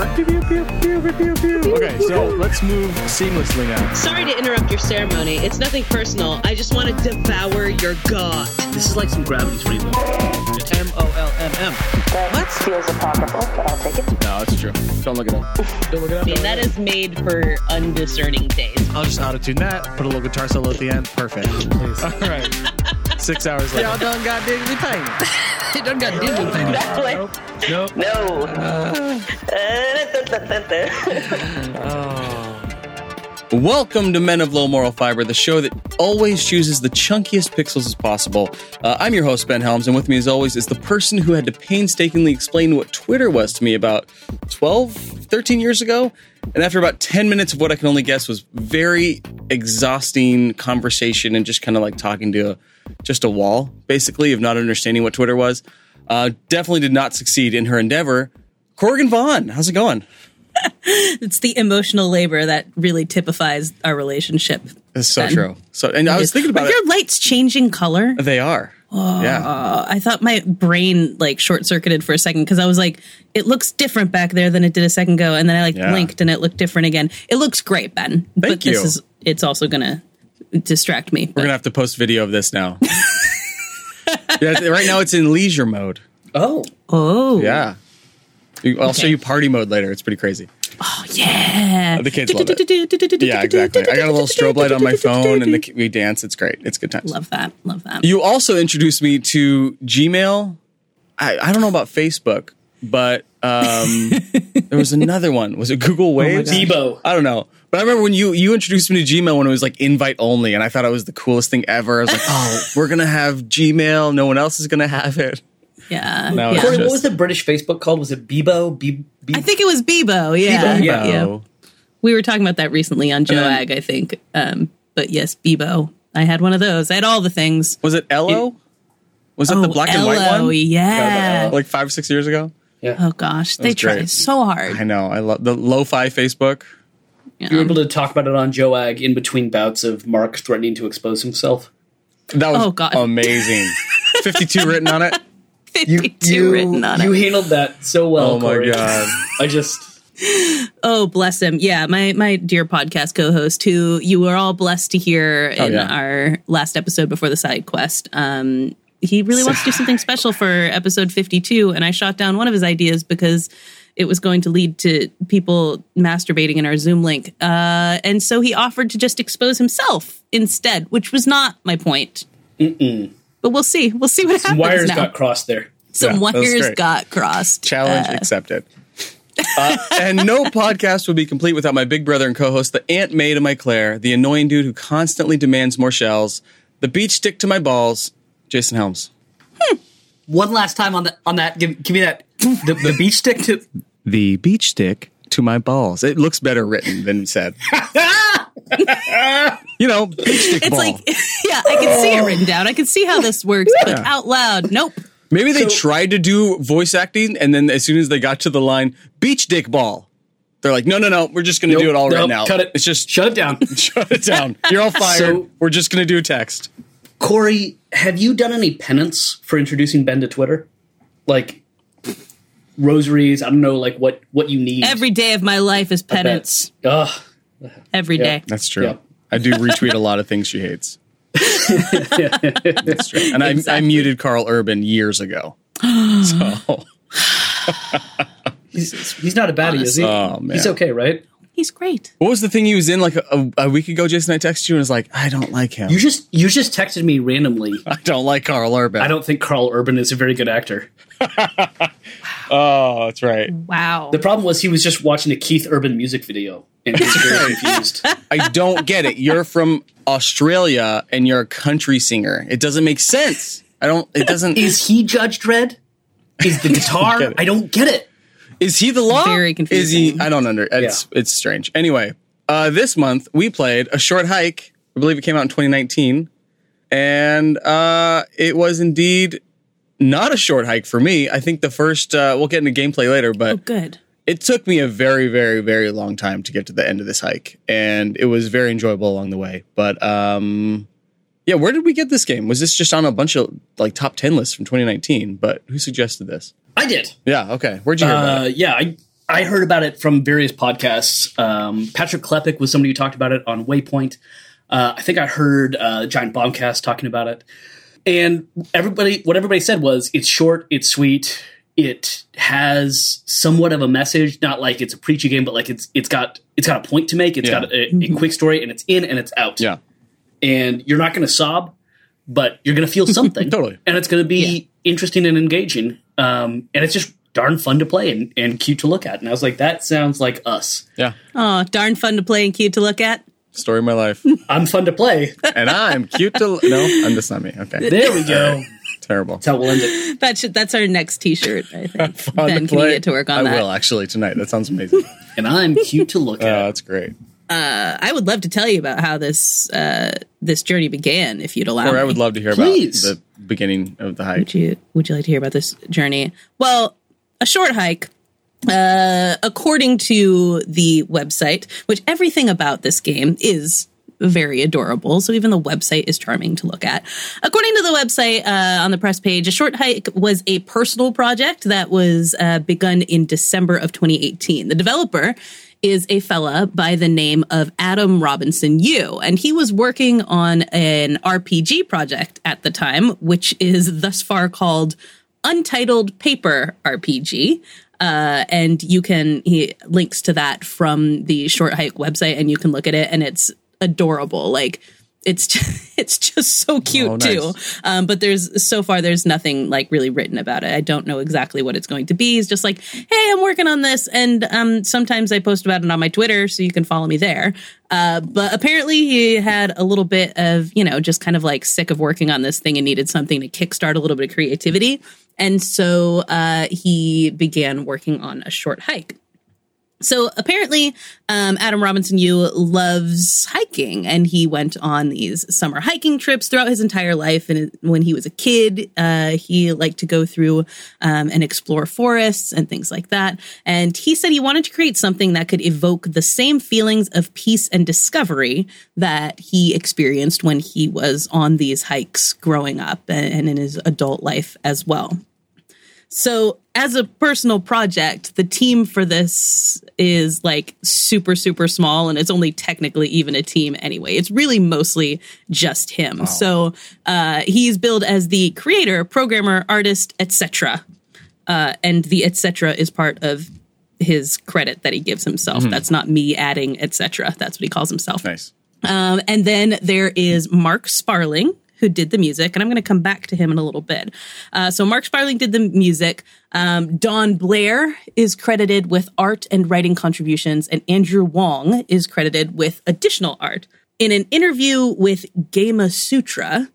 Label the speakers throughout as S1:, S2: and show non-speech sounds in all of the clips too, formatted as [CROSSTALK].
S1: Okay, so let's move seamlessly now.
S2: Sorry to interrupt your ceremony. It's nothing personal. I just want to devour your god.
S3: This is like some gravity's rainbow.
S1: M O L M M.
S2: What?
S4: Feels apocryphal, but I'll take it.
S1: No, that's true. Don't look it up. Don't look it up.
S2: I mean, that is made for undiscerning taste.
S1: I'll just auto tune that. Put a little guitar solo at the end. Perfect. All right. [LAUGHS] Six hours later.
S3: Y'all done got digitally painted. [LAUGHS] it done got digitally painted.
S4: Nope.
S1: Nope.
S4: No. [LAUGHS]
S5: Welcome to Men of Low Moral Fiber, the show that always chooses the chunkiest pixels as possible. Uh, I'm your host, Ben Helms, and with me, as always, is the person who had to painstakingly explain what Twitter was to me about 12, 13 years ago. And after about 10 minutes of what I can only guess was very exhausting conversation and just kind of like talking to a, just a wall, basically, of not understanding what Twitter was, uh, definitely did not succeed in her endeavor. Corrigan Vaughn, how's it going? [LAUGHS]
S6: It's the emotional labor that really typifies our relationship.
S5: It's so
S6: Ben.
S5: true. So, and I was thinking about
S6: Are
S5: it.
S6: your lights changing color?
S5: They are. yeah.
S6: Uh, I thought my brain like short circuited for a second because I was like, it looks different back there than it did a second ago, and then I like
S5: Yeah.
S6: blinked and it looked different again. It looks great, Ben. but
S5: Thank
S6: this
S5: you.
S6: is it's also gonna distract me.
S5: We're gonna have to post video of this now. [LAUGHS] yeah, right now it's in leisure mode.
S3: Oh,
S6: oh
S5: Yeah. I'll show you party mode later. It's pretty crazy.
S6: Oh yeah,
S5: The kids love it. [LAUGHS] Yeah, exactly. I got a little strobe light on my phone, and the, we dance. It's great. It's good times.
S6: love that. Love that.
S5: You also introduced me to Gmail. I, I don't know about Facebook, but um, [LAUGHS] there was another one. Was it Google Waves?
S3: Bebo.
S5: I don't know. But I remember when you you introduced me to Gmail when it was like invite only, and I thought it was the coolest thing ever. I was like, oh, [LAUGHS] we're gonna have Gmail. No one else is gonna have it.
S6: yeah,
S5: No,
S6: yeah.
S5: it's
S3: Corey, what was the British Facebook called? Was it Bebo? Be- Be-
S6: I think it was Bebo. Yeah,
S3: Bebo,
S6: yeah.
S3: yeah.
S5: Oh.
S6: We were talking about that recently on Joag, I think. Um, but yes, Bebo. I had one of those. I had all the things.
S5: Was it Ello? Was it the black and white one?
S6: Yeah.
S5: Like five, or six years ago? Yeah.
S6: Oh gosh, they
S5: was
S6: try
S5: great.
S6: so hard.
S5: I know. I love the lo-fi Facebook.
S6: Yeah.
S3: you were able to talk about it on Joag in between bouts of Mark threatening to expose himself.
S5: That was
S6: Oh, God.
S5: amazing. [LAUGHS] 52 written on it.
S6: 52 written on
S3: you
S6: it.
S3: You handled that so well.
S5: Oh my
S3: Corey.
S5: god.
S3: I just
S6: Oh, bless him. Yeah, my my dear podcast co-host, who you were all blessed to hear in
S5: Oh, yeah.
S6: our last episode before the side quest. Um, he really wants to do [LAUGHS] something special for episode 52, and I shot down one of his ideas because it was going to lead to people masturbating in our Zoom link. Uh, and so he offered to just expose himself instead, which was not my point. But we'll see. We'll see what
S3: some
S6: happens
S3: wires
S6: now.
S3: got crossed there.
S6: Some
S5: Yeah,
S6: wires got crossed.
S5: Challenge
S6: Uh,
S5: accepted. Uh, and no [LAUGHS] podcast would be complete without my big brother and co-host, the Aunt May to my Claire, the annoying dude who constantly demands more shells, the beach stick to my balls, Jason Helms.
S3: One last time on that. On that, give, give me that. The, the beach stick to.
S5: The beach stick to my balls. It looks better written than said. [LAUGHS] you know, beach stick
S6: It's
S5: ball.
S6: like, [LAUGHS] yeah, I can see it written down. I can see how this works, but out loud, nope.
S5: Maybe they
S3: So-
S5: tried to do voice acting, and then as soon as they got to the line "beach dick ball," they're like, "No, no, no, we're just going to do it all right
S3: nope,
S5: now.
S3: Cut it.
S5: It's just
S3: shut it down. [LAUGHS]
S5: shut it down. You're all fired.
S3: So-
S5: we're just going to do a text."
S3: Corey, have you done any penance for introducing Ben to Twitter? Like rosaries? I don't know, like what what you need.
S6: Every day of my life is penance.
S3: Ugh.
S6: Every
S3: Yeah.
S6: day.
S5: That's true.
S3: Yeah.
S5: I do retweet a lot of things she hates. [LAUGHS] That's true. And I, I muted Karl Urban years ago. [GASPS] so [LAUGHS]
S3: He's, he's not a baddie, is he?
S5: Oh, man.
S3: He's okay, right?
S6: He's great.
S5: what was the thing he was in like a, a week ago? Jason, I texted you and was like, "I don't like him.
S3: You just you just texted me randomly. [LAUGHS]
S5: I don't like Karl Urban."
S3: I don't think Karl Urban is a very good actor.
S5: Oh, that's right.
S6: Wow.
S3: The problem was he was just watching a Keith Urban music video and he was very [LAUGHS] confused.
S5: I don't get it. You're from Australia and you're a country singer. It doesn't make sense. I don't. It doesn't.
S3: Is he Judge Dredd? Is the [LAUGHS] guitar?
S5: get it.
S3: I don't get it.
S5: Is he the law?
S6: Very
S5: Is he? I don't under. It's it's strange. Anyway, uh, this month we played a short hike. I believe it came out in 2019, and uh, it was indeed not a short hike for me. I think the first. Uh, we'll get into gameplay later, but
S6: oh, good.
S5: it took me a very, very, very long time to get to the end of this hike, and it was very enjoyable along the way. But um, yeah, where did we get this game? Was this just on a bunch of like top ten lists from 2019? But who suggested this?
S3: I did.
S5: Yeah, okay. Where'd you hear about
S3: Uh,
S5: it?
S3: yeah, I I heard about it from various podcasts. Um, Patrick Klepek was somebody who talked about it on Waypoint. Uh, I think I heard uh, Giant Bombcast talking about it. And everybody, what everybody said was, it's short, it's sweet, it has somewhat of a message. Not like it's a preachy game, but like it's it's got it's got a point to make. It's
S5: Yeah.
S3: got a, a quick story, and it's in and it's out.
S5: Yeah.
S3: and you're not going to sob, but you're going to feel [LAUGHS] something.
S5: Totally.
S3: and it's going to be interesting and engaging. Um, and it's just darn fun to play and, and cute to look at. And I was like, that sounds like us.
S5: Yeah.
S6: Oh, darn fun to play and cute to look at.
S5: Story of my life. [LAUGHS]
S3: I'm fun to play.
S5: and I'm cute to. No, I'm just not me. Okay.
S3: There we go.
S5: Terrible.
S3: That's how we'll end it.
S6: That should that's our next T-shirt. I think. [LAUGHS]
S5: Fun
S6: ben,
S5: to
S6: can you
S5: play.
S6: get to work on
S5: I
S6: that?
S5: will actually tonight. That sounds amazing.
S3: And I'm cute to look [LAUGHS]
S5: Oh,
S3: at.
S5: that's great.
S6: I would love to tell you about how this uh, this journey began, if you'd allow
S5: Or
S6: me.
S5: I would love to hear
S3: Please.
S5: about the beginning of the hike.
S6: Would you Would you like to hear about this journey? Well, a short hike. Uh, according to the website, which everything about this game is very adorable. So even the website is charming to look at. According to the website uh, on the press page, a short hike was a personal project that was uh, begun in December of 2018. The developer is a fella by the name of Adam Robinson Yu, and he was working on an RPG project at the time, which is thus far called Untitled Paper RPG. Uh, and you can he links to that from the short hike website, and you can look at it, and it's adorable. Like it's just, [LAUGHS] it's just so cute
S5: Oh, nice.
S6: too. Um, but there's so far there's nothing like really written about it. I don't know exactly what it's going to be. It's just like, hey, I'm working on this, and um, sometimes I post about it on my Twitter, so you can follow me there. Uh, but apparently, he had a little bit of you know just kind of like sick of working on this thing and needed something to kickstart a little bit of creativity, and so uh, he began working on a short hike. So apparently, um, Adam Robinson Yu loves hiking, and he went on these summer hiking trips throughout his entire life. And when he was a kid, uh, he liked to go through um, and explore forests and things like that. And he said he wanted to create something that could evoke the same feelings of peace and discovery that he experienced when he was on these hikes growing up and, and in his adult life as well. So, as a personal project, the team for this is like super, super small, and it's only technically even a team anyway. It's really mostly just him. So, uh, he's billed as the creator, programmer, artist, etc. Uh, and the etc. is part of his credit that he gives himself. That's not me adding etc. That's what he calls himself.
S5: Nice.
S6: Um, and then there is Mark Sparling, who did the music, and I'm going to come back to him in a little bit. Uh, so Mark Sparling did the music. Um, Dawn Blair is credited with art and writing contributions, and Andrew Wong is credited with additional art. In an interview with Gamasutra,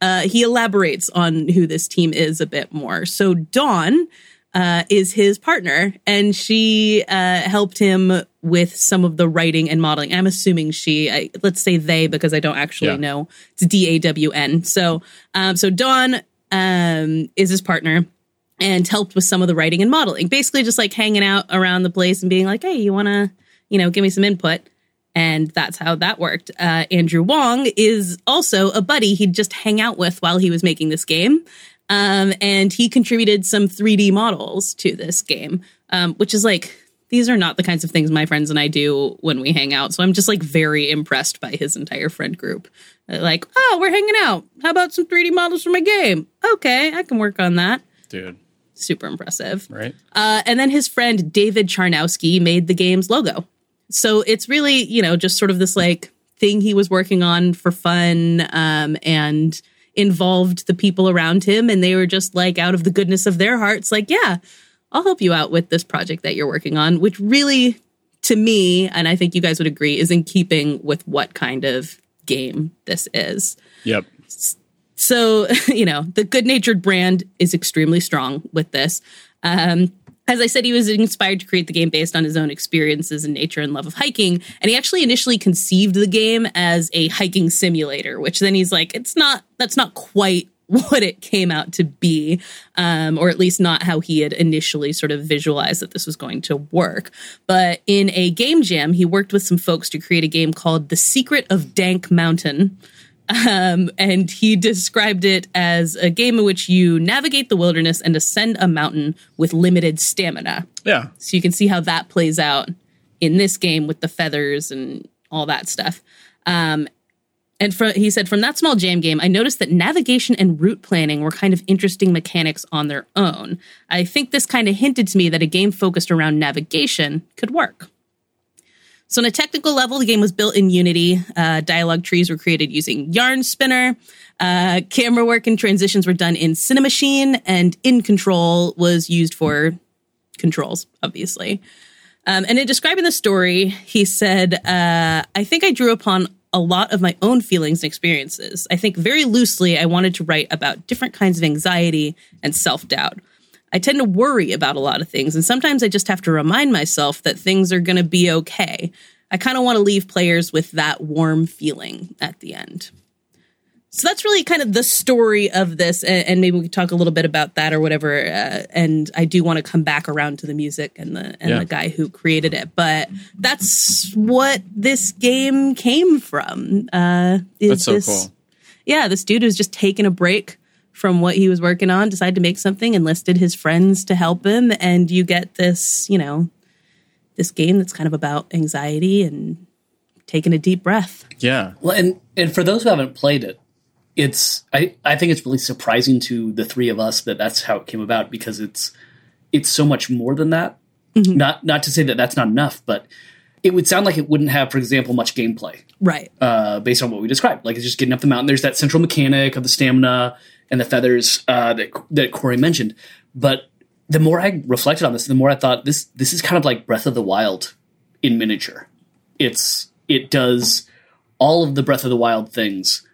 S6: uh, he elaborates on who this team is a bit more. So Dawn uh, is his partner, and she uh, helped him with some of the writing and modeling. I'm assuming she, I, let's say they, because I don't actually
S5: Yeah.
S6: know. It's D A W N. So, um, so Dawn um, is his partner and helped with some of the writing and modeling. Basically, just like hanging out around the place and being like, "Hey, you want to, you know, give me some input." And that's how that worked. Uh, Andrew Wong is also a buddy he'd just hang out with while he was making this game. Um, and he contributed some 3D models to this game, um, which is like, these are not the kinds of things my friends and I do when we hang out. So I'm just like very impressed by his entire friend group. Uh, Like, oh, we're hanging out. How about some 3D models for my game? Okay, I can work on that.
S5: Dude.
S6: Super impressive.
S5: Right?
S6: Uh, and then his friend David Charnowski made the game's logo. So it's really, you know, just sort of this like thing he was working on for fun um, and involved the people around him. And they were just like, out of the goodness of their hearts, like, yeah, I'll help you out with this project that you're working on, which really, to me, and I think you guys would agree, is in keeping with what kind of game this is.
S5: Yep.
S6: So, [LAUGHS] you know, the good natured brand is extremely strong with this. Um, as I said, he was inspired to create the game based on his own experiences in nature and love of hiking. And he actually initially conceived the game as a hiking simulator, which then he's like, it's not, that's not quite [LAUGHS] what it came out to be, um, or at least not how he had initially sort of visualized that this was going to work. But in a game jam, he worked with some folks to create a game called The Secret of Dank Mountain Um, and he described it as a game in which you navigate the wilderness and ascend a mountain with limited stamina.
S5: Yeah.
S6: So you can see how that plays out in this game with the feathers and all that stuff. Um, and fro- he said, from that small jam game, I noticed that navigation and route planning were kind of interesting mechanics on their own. I think this kind of hinted to me that a game focused around navigation could work. So, on a technical level, the game was built in Unity. Uh, dialogue trees were created using Yarn Spinner. Uh, camera work and transitions were done in Cinemachine, and In Control was used for controls, obviously. Um, and in describing the story, he said, uh, I think I drew upon a lot of my own feelings and experiences. I think very loosely, I wanted to write about different kinds of anxiety and self doubt. I tend to worry about a lot of things, and sometimes I just have to remind myself that things are going to be okay. I kind of want to leave players with that warm feeling at the end. So that's really kind of the story of this, and, and maybe we could talk a little bit about that or whatever. Uh, and I do want to come back around to the music and the and
S5: Yeah.
S6: the guy who created it, but that's what this game came from. Uh, is
S5: That's so
S6: this,
S5: cool.
S6: Yeah, this dude was just taking a break from what he was working on, decided to make something, enlisted his friends to help him, and you get this, you know, this game that's kind of about anxiety and taking a deep breath.
S5: Yeah.
S3: Well, and and for those who haven't played it, it's I I think it's really surprising to the three of us that that's how it came about because it's it's so much more than that. Not not to say that that's not enough, but it would sound like it wouldn't have, for example, much gameplay
S6: Right.
S3: uh, based on what we described. Like it's just getting up the mountain. There's that central mechanic of the stamina and the feathers uh, that that Corey mentioned. But the more I reflected on this, the more I thought this this is kind of like Breath of the Wild in miniature. It's it does all of the Breath of the Wild things,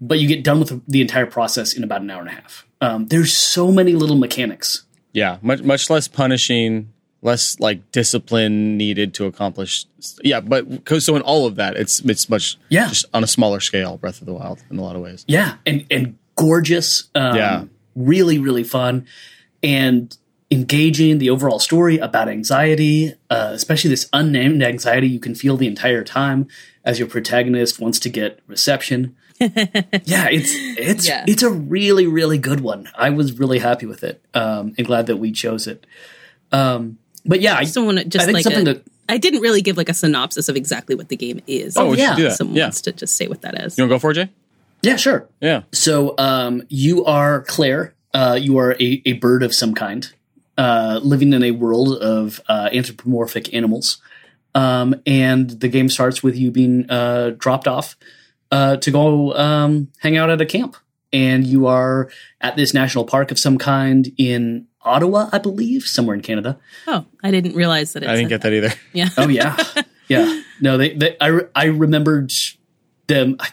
S3: but you get done with the entire process in about an hour and a half. Um, there's so many little mechanics.
S5: Yeah. Much much less punishing, less like discipline needed to accomplish. Yeah, but so in all of that, it's it's much
S3: Yeah.
S5: just on a smaller scale. Breath of the Wild in a lot of ways.
S3: Yeah, and and gorgeous. Um,
S5: Yeah.
S3: really really fun and engaging. The overall story about anxiety, uh, especially this unnamed anxiety, you can feel the entire time as your protagonist wants to get reception. [LAUGHS] yeah, it's it's
S6: Yeah.
S3: it's a really really good one. I was really happy with it, um, and glad that we chose it. Um, but yeah, I,
S6: I just want to just
S3: I think
S6: like
S3: something
S6: a-
S3: that
S6: I didn't really give like a synopsis of exactly what the game is.
S5: Oh, we
S3: yeah.
S5: do that.
S6: Someone
S5: Yeah.
S6: wants to just say what that is.
S5: You want to go for it, Jay?
S3: Yeah sure.
S5: Yeah.
S3: So um, you are Claire. Uh, you are a, a bird of some kind, uh, living in a world of uh, anthropomorphic animals. Um, and the game starts with you being uh, dropped off uh, to go um, hang out at a camp. And you are at this national park of some kind in Ottawa, I believe, somewhere in Canada.
S6: Oh, I didn't realize that. It
S5: I didn't get that either. [LAUGHS]
S6: Yeah.
S3: Oh yeah, [LAUGHS] yeah. No, they, they I, I remembered them. I-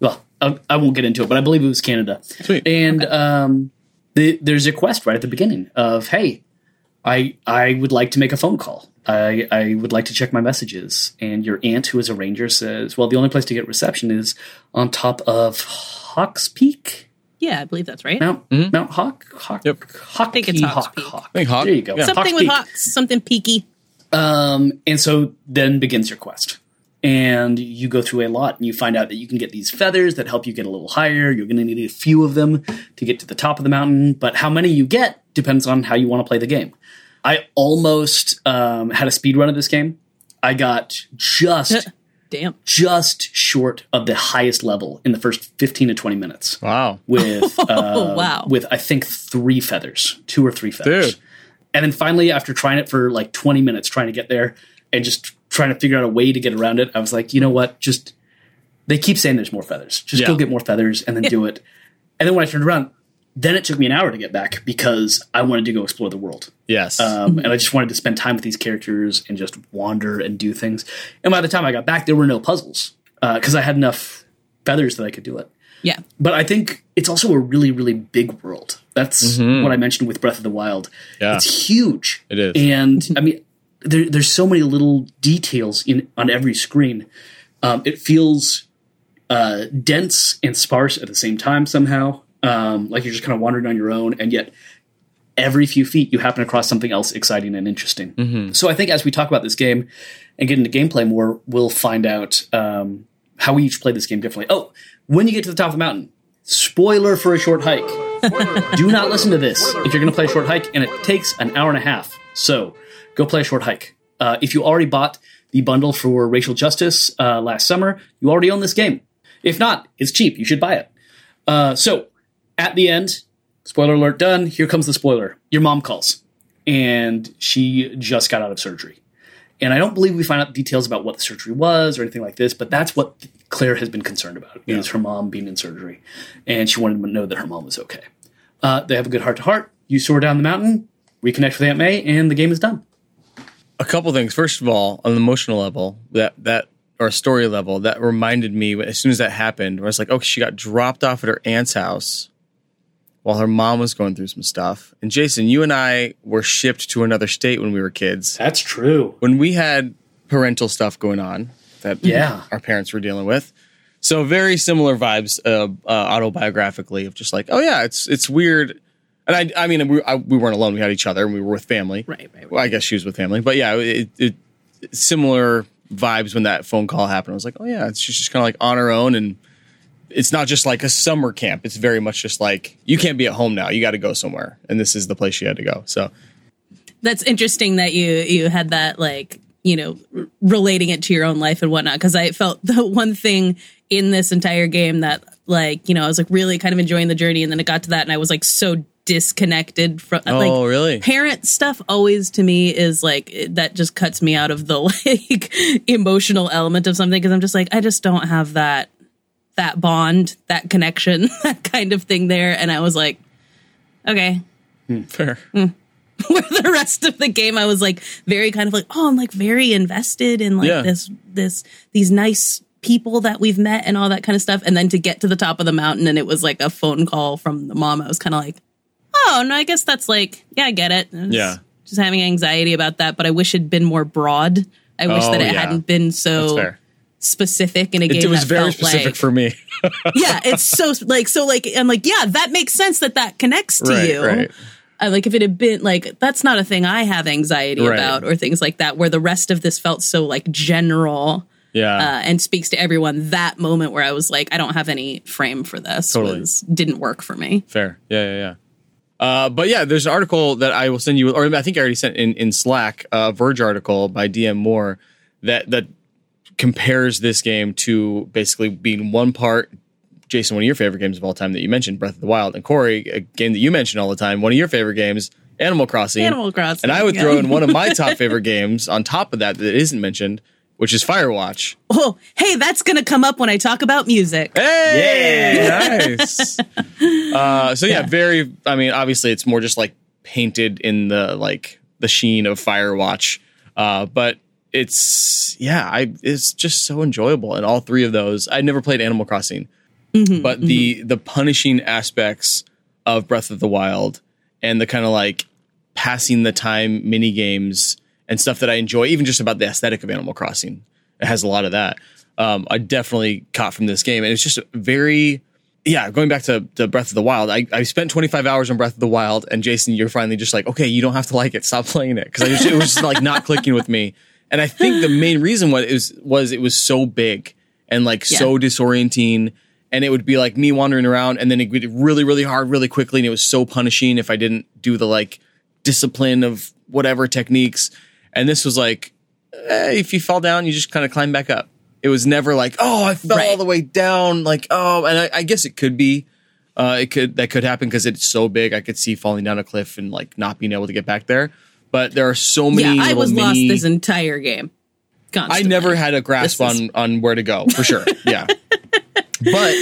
S3: Well, I, I won't get into it, but I believe it was Canada.
S5: Sweet.
S3: And um, the, there's a quest right at the beginning of hey, I I would like to make a phone call. I I would like to check my messages. And your aunt, who is a ranger, says, well, the only place to get reception is on top of Hawks Peak.
S6: Yeah, I believe that's right.
S3: Mount Mount Hawk Hawk
S5: Yep.
S3: Hawk
S6: I think it's Hawks
S3: Hawk
S6: Peak.
S3: Hawk.
S5: think Hawk-
S3: There you go.
S5: yeah.
S6: Something
S3: Hawks
S6: with
S3: Peak.
S6: hawks, something peaky.
S3: Um, and so then begins your quest. And you go through a lot and you find out that you can get these feathers that help you get a little higher. You're going to need a few of them to get to the top of the mountain. But how many you get depends on how you want to play the game. I almost um, had a speed run of this game. I got just [LAUGHS]
S6: Damn.
S3: just short of the highest level in the first 15 to 20 minutes
S5: Wow. [LAUGHS]
S3: with uh, [LAUGHS]
S6: wow.
S3: with I think three feathers, two or three feathers.
S5: Dude.
S3: And then finally, after trying it for like 20 minutes, trying to get there and just trying to figure out a way to get around it, I was like, you know what? Just they keep saying there's more feathers. Just go get more feathers and then do it. And then when I turned around, then it took me an hour to get back because I wanted to go explore the world.
S5: Yes.
S3: Um, mm-hmm. and I just wanted to spend time with these characters and just wander and do things. And by the time I got back, there were no puzzles uh, because I had enough feathers that I could do it.
S6: Yeah.
S3: But I think it's also a really, really big world. That's mm-hmm. what I mentioned with Breath of the Wild.
S5: Yeah.
S3: It's huge.
S5: It is.
S3: And I mean, there, there's so many little details in on every screen. Um, it feels uh, dense and sparse at the same time somehow. Um, like you're just kind of wandering on your own, and yet every few feet you happen across something else exciting and interesting. So I think as we talk about this game and get into gameplay more, we'll find out um, how we each play this game differently. Oh, when you get to the top of the mountain, spoiler for a short hike. Do not listen to this if you're going to play a short hike, and it takes an hour and a half. So go play a short hike. Uh, if you already bought the bundle for racial justice uh, last summer, you already own this game. If not, it's cheap. You should buy it. Uh, so at the end, spoiler alert done. Here comes the spoiler. Your mom calls, and she just got out of surgery. And I don't believe we find out details about what the surgery was or anything like this, but that's what Claire has been concerned about is her mom being in surgery, and she wanted to know that her mom was okay. Uh, they have a good heart to heart. You soar down the mountain, reconnect with Aunt May, and the game is done.
S5: A couple things. First of all, on the emotional level, that that or story level, that reminded me as soon as that happened, where I was like, oh, she got dropped off at her aunt's house while her mom was going through some stuff. And Jason, you and I were shipped to another state when we were kids.
S3: That's true.
S5: When we had parental stuff going on that
S3: Yeah.
S5: our parents were dealing with. So very similar vibes uh, uh, autobiographically of just like, oh yeah, it's it's weird. And I, I mean, we, I, we weren't alone. We had each other, and we were with family.
S6: Right, right, right.
S5: Well, I guess she was with family, but yeah, it, it similar vibes when that phone call happened. I was like, oh yeah, she's just, kind of like on her own, and it's not just like a summer camp. It's very much just like you can't be at home now. You got to go somewhere, and this is the place she had to go. So
S6: That's interesting that you you had that like you know r- relating it to your own life and whatnot because I felt [LAUGHS] the one thing in this entire game that like you know I was like really kind of enjoying the journey and then it got to that and I was like so disconnected from
S5: Oh,
S6: like
S5: really?
S6: parent stuff always to me is like that just cuts me out of the [LAUGHS] like emotional element of something because I'm just like I just don't have that that bond that connection [LAUGHS] that kind of thing there and I was like okay hmm,
S5: fair. Hmm. [LAUGHS]
S6: where the rest of the game I was like very kind of like, oh, I'm like very invested in like
S5: Yeah.
S6: this this these nice people that we've met and all that kind of stuff. And then to get to the top of the mountain and it was like a phone call from the mom, I was kind of like, oh, no, I guess that's like, yeah, I get it.
S5: Yeah.
S6: Just having anxiety about that, but I wish it'd been more broad. I wish
S5: Oh,
S6: that it
S5: yeah.
S6: hadn't been so specific in a
S5: It,
S6: game.
S5: it was
S6: that
S5: very specific
S6: like-
S5: for me. [LAUGHS]
S6: yeah, it's so like so like I'm like yeah, that makes sense that that connects to
S5: Right,
S6: you.
S5: right.
S6: I, like if it had been like that's not a thing I have anxiety
S5: Right.
S6: about or things like that. Where the rest of this felt so like general
S5: Yeah.
S6: uh, and speaks to everyone. That moment where I was like, I don't have any frame for this
S5: Totally.
S6: was didn't work for me.
S5: Fair. Yeah, yeah, yeah. Uh, but yeah, there's an article that I will send you, or I think I already sent in, in Slack, a Verge article by DM Moore that that compares this game to basically being one part. Jason, one of your favorite games of all time that you mentioned, Breath of the Wild, and Corey, a game that you mentioned all the time, one of your favorite games, Animal Crossing.
S6: Animal Crossing,
S5: And I would
S6: yeah.
S5: throw in one of my top [LAUGHS] favorite games on top of that that isn't mentioned, which is Firewatch.
S6: Oh, hey, that's gonna come up when I talk about music.
S5: Hey, yeah. nice. [LAUGHS] uh, so yeah, very. I mean, obviously, it's more just like painted in the like the sheen of Firewatch, uh, but it's yeah, I it's just so enjoyable. And all three of those, I never played Animal Crossing, but the the punishing aspects of Breath of the Wild and the kind of like passing the time mini games and stuff that I enjoy, even just about the aesthetic of Animal Crossing. It has a lot of that. Um, I definitely caught from this game, and it's just very, yeah. Going back to, to Breath of the Wild, I, I spent 25 hours on Breath of the Wild, and Jason, you're finally just like, okay, you don't have to like it, stop playing it, because it was just like not clicking with me. And I think the main reason was it was, was it was so big and like so disorienting, and it would be like me wandering around, and then it would really, really hard, really quickly, and it was so punishing if I didn't do the like discipline of whatever techniques. And this was like, eh, if you fall down, you just kind of climb back up. It was never like, oh, I fell
S6: Right.
S5: all the way down. Like, oh, and I, I guess it could be, uh, it could that could happen because it's so big. I could see falling down a cliff and like not being able to get back there. But there are so many.
S6: Yeah, I was lost this entire game.
S5: I never had a grasp
S6: is-
S5: on on where to go for sure. [LAUGHS] Yeah. But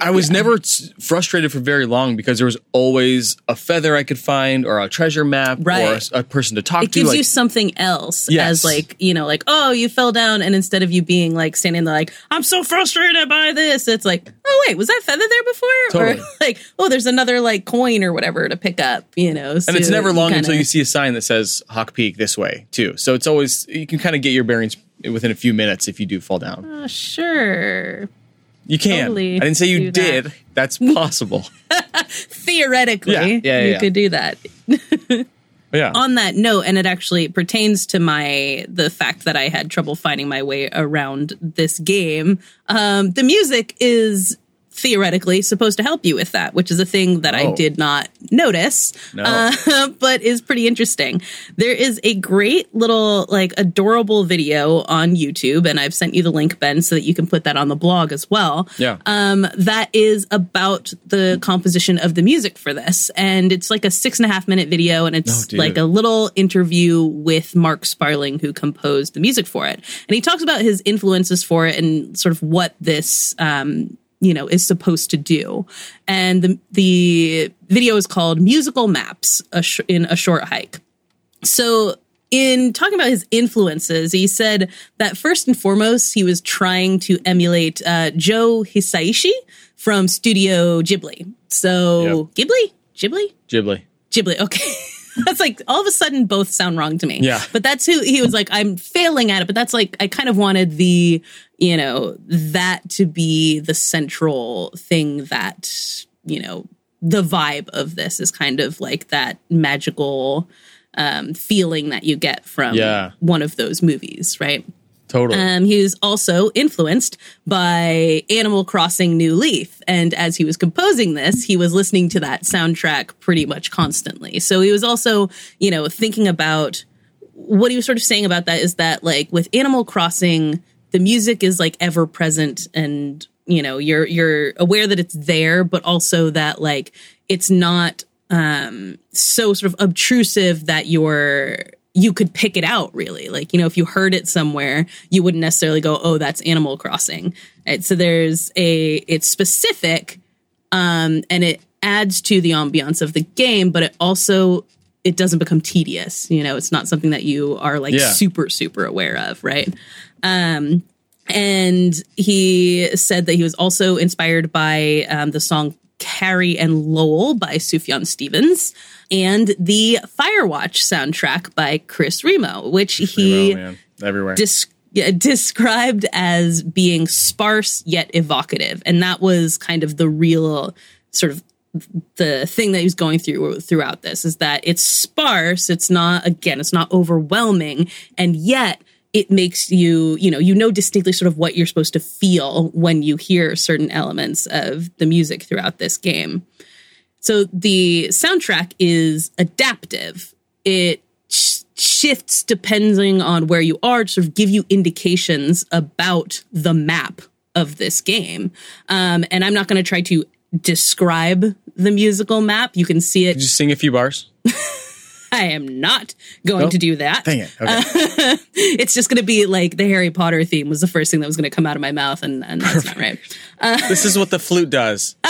S5: [LAUGHS] I was never s- frustrated for very long because there was always a feather I could find or a treasure map or a,
S6: Right.
S5: a person to talk
S6: it
S5: to.
S6: It gives
S5: like-
S6: you something else
S5: Yes.
S6: as like you know like oh you fell down and instead of you being like standing there like i'm so frustrated by this it's like oh wait was that feather there before
S5: Totally.
S6: or [LAUGHS] like oh there's another like coin or whatever to pick up you know
S5: and it's never long
S6: kinda-
S5: until you see a sign that says Hawk Peak this way too. So it's always you can kind of get your bearings within a few minutes if you do fall down.
S6: Oh, sure
S5: You can.
S6: totally
S5: I didn't say you
S6: do that.
S5: did. That's possible. [LAUGHS]
S6: theoretically
S5: Yeah, yeah, yeah,
S6: you could do that [LAUGHS]
S5: Yeah.
S6: on that note, and it actually pertains to my the fact that I had trouble finding my way around this game. Um, the music is theoretically supposed to help you with that, which is a thing that I
S5: Oh.
S6: did not notice,
S5: No.
S6: uh, [LAUGHS] but is pretty interesting. There is a great little, like, adorable video on YouTube, and I've sent you the link, Ben, so that you can put that on the blog as well.
S5: Yeah.
S6: Um, that is about the composition of the music for this, and it's like a six and a half minute video, and it's
S5: Oh,
S6: like a little interview with Mark Sparling, who composed the music for it, and he talks about his influences for it and sort of what this. Um, you know is supposed to do and the the video is called musical maps a sh- in a short hike so in talking about his influences he said that first and foremost he was trying to emulate uh, joe hisaishi from studio ghibli so ghibli ghibli
S5: Ghibli.
S6: Ghibli. Okay. [LAUGHS] [LAUGHS] that's like all of a sudden both sound wrong to me.
S5: Yeah.
S6: But that's who he was like, I'm failing at it. But that's like, I kind of wanted the, you know, that to be the central thing that, you know, the vibe of this is kind of like that magical um, feeling that you get from
S5: Yeah.
S6: one of those movies, right?
S5: Totally.
S6: Um, he was also influenced by Animal Crossing New Leaf. And as he was composing this, he was listening to that soundtrack pretty much constantly. So he was also, you know, thinking about what he was sort of saying about that is that, like, with Animal Crossing, the music is like ever present and, you know, you're, you're aware that it's there, but also that, like, it's not, um, so sort of obtrusive that you're, you could pick it out really. Like, you know, if you heard it somewhere, you wouldn't necessarily go, oh, that's Animal Crossing. Right? So there's a, it's specific, um, and it adds to the ambiance of the game, but it also, it doesn't become tedious. You know, it's not something that you are like
S5: Yeah.
S6: super, super aware of, right? Um, and he said that he was also inspired by um, the song Carrie and Lowell by Sufjan Stevens and the Firewatch soundtrack by Chris Remo, which he
S5: oh, man. Everywhere.
S6: dis- yeah, described as being sparse yet evocative. And that was kind of the real sort of the thing that he was going through throughout this is that it's sparse. It's not, again, it's not overwhelming. And yet it makes you, you know, you know distinctly sort of what you're supposed to feel when you hear certain elements of the music throughout this game. So the soundtrack is adaptive. It sh- shifts depending on where you are to sort of give you indications about the map of this game. Um, and I'm not going to try to describe the musical map. You can see it.
S5: Just sing a few bars. [LAUGHS]
S6: I am not going
S5: No?
S6: to do that.
S5: Dang it. Okay. [LAUGHS]
S6: It's just going to be like the Harry Potter theme was the first thing that was going to come out of my mouth, and, and that's not right.
S5: this is what the flute does. [LAUGHS]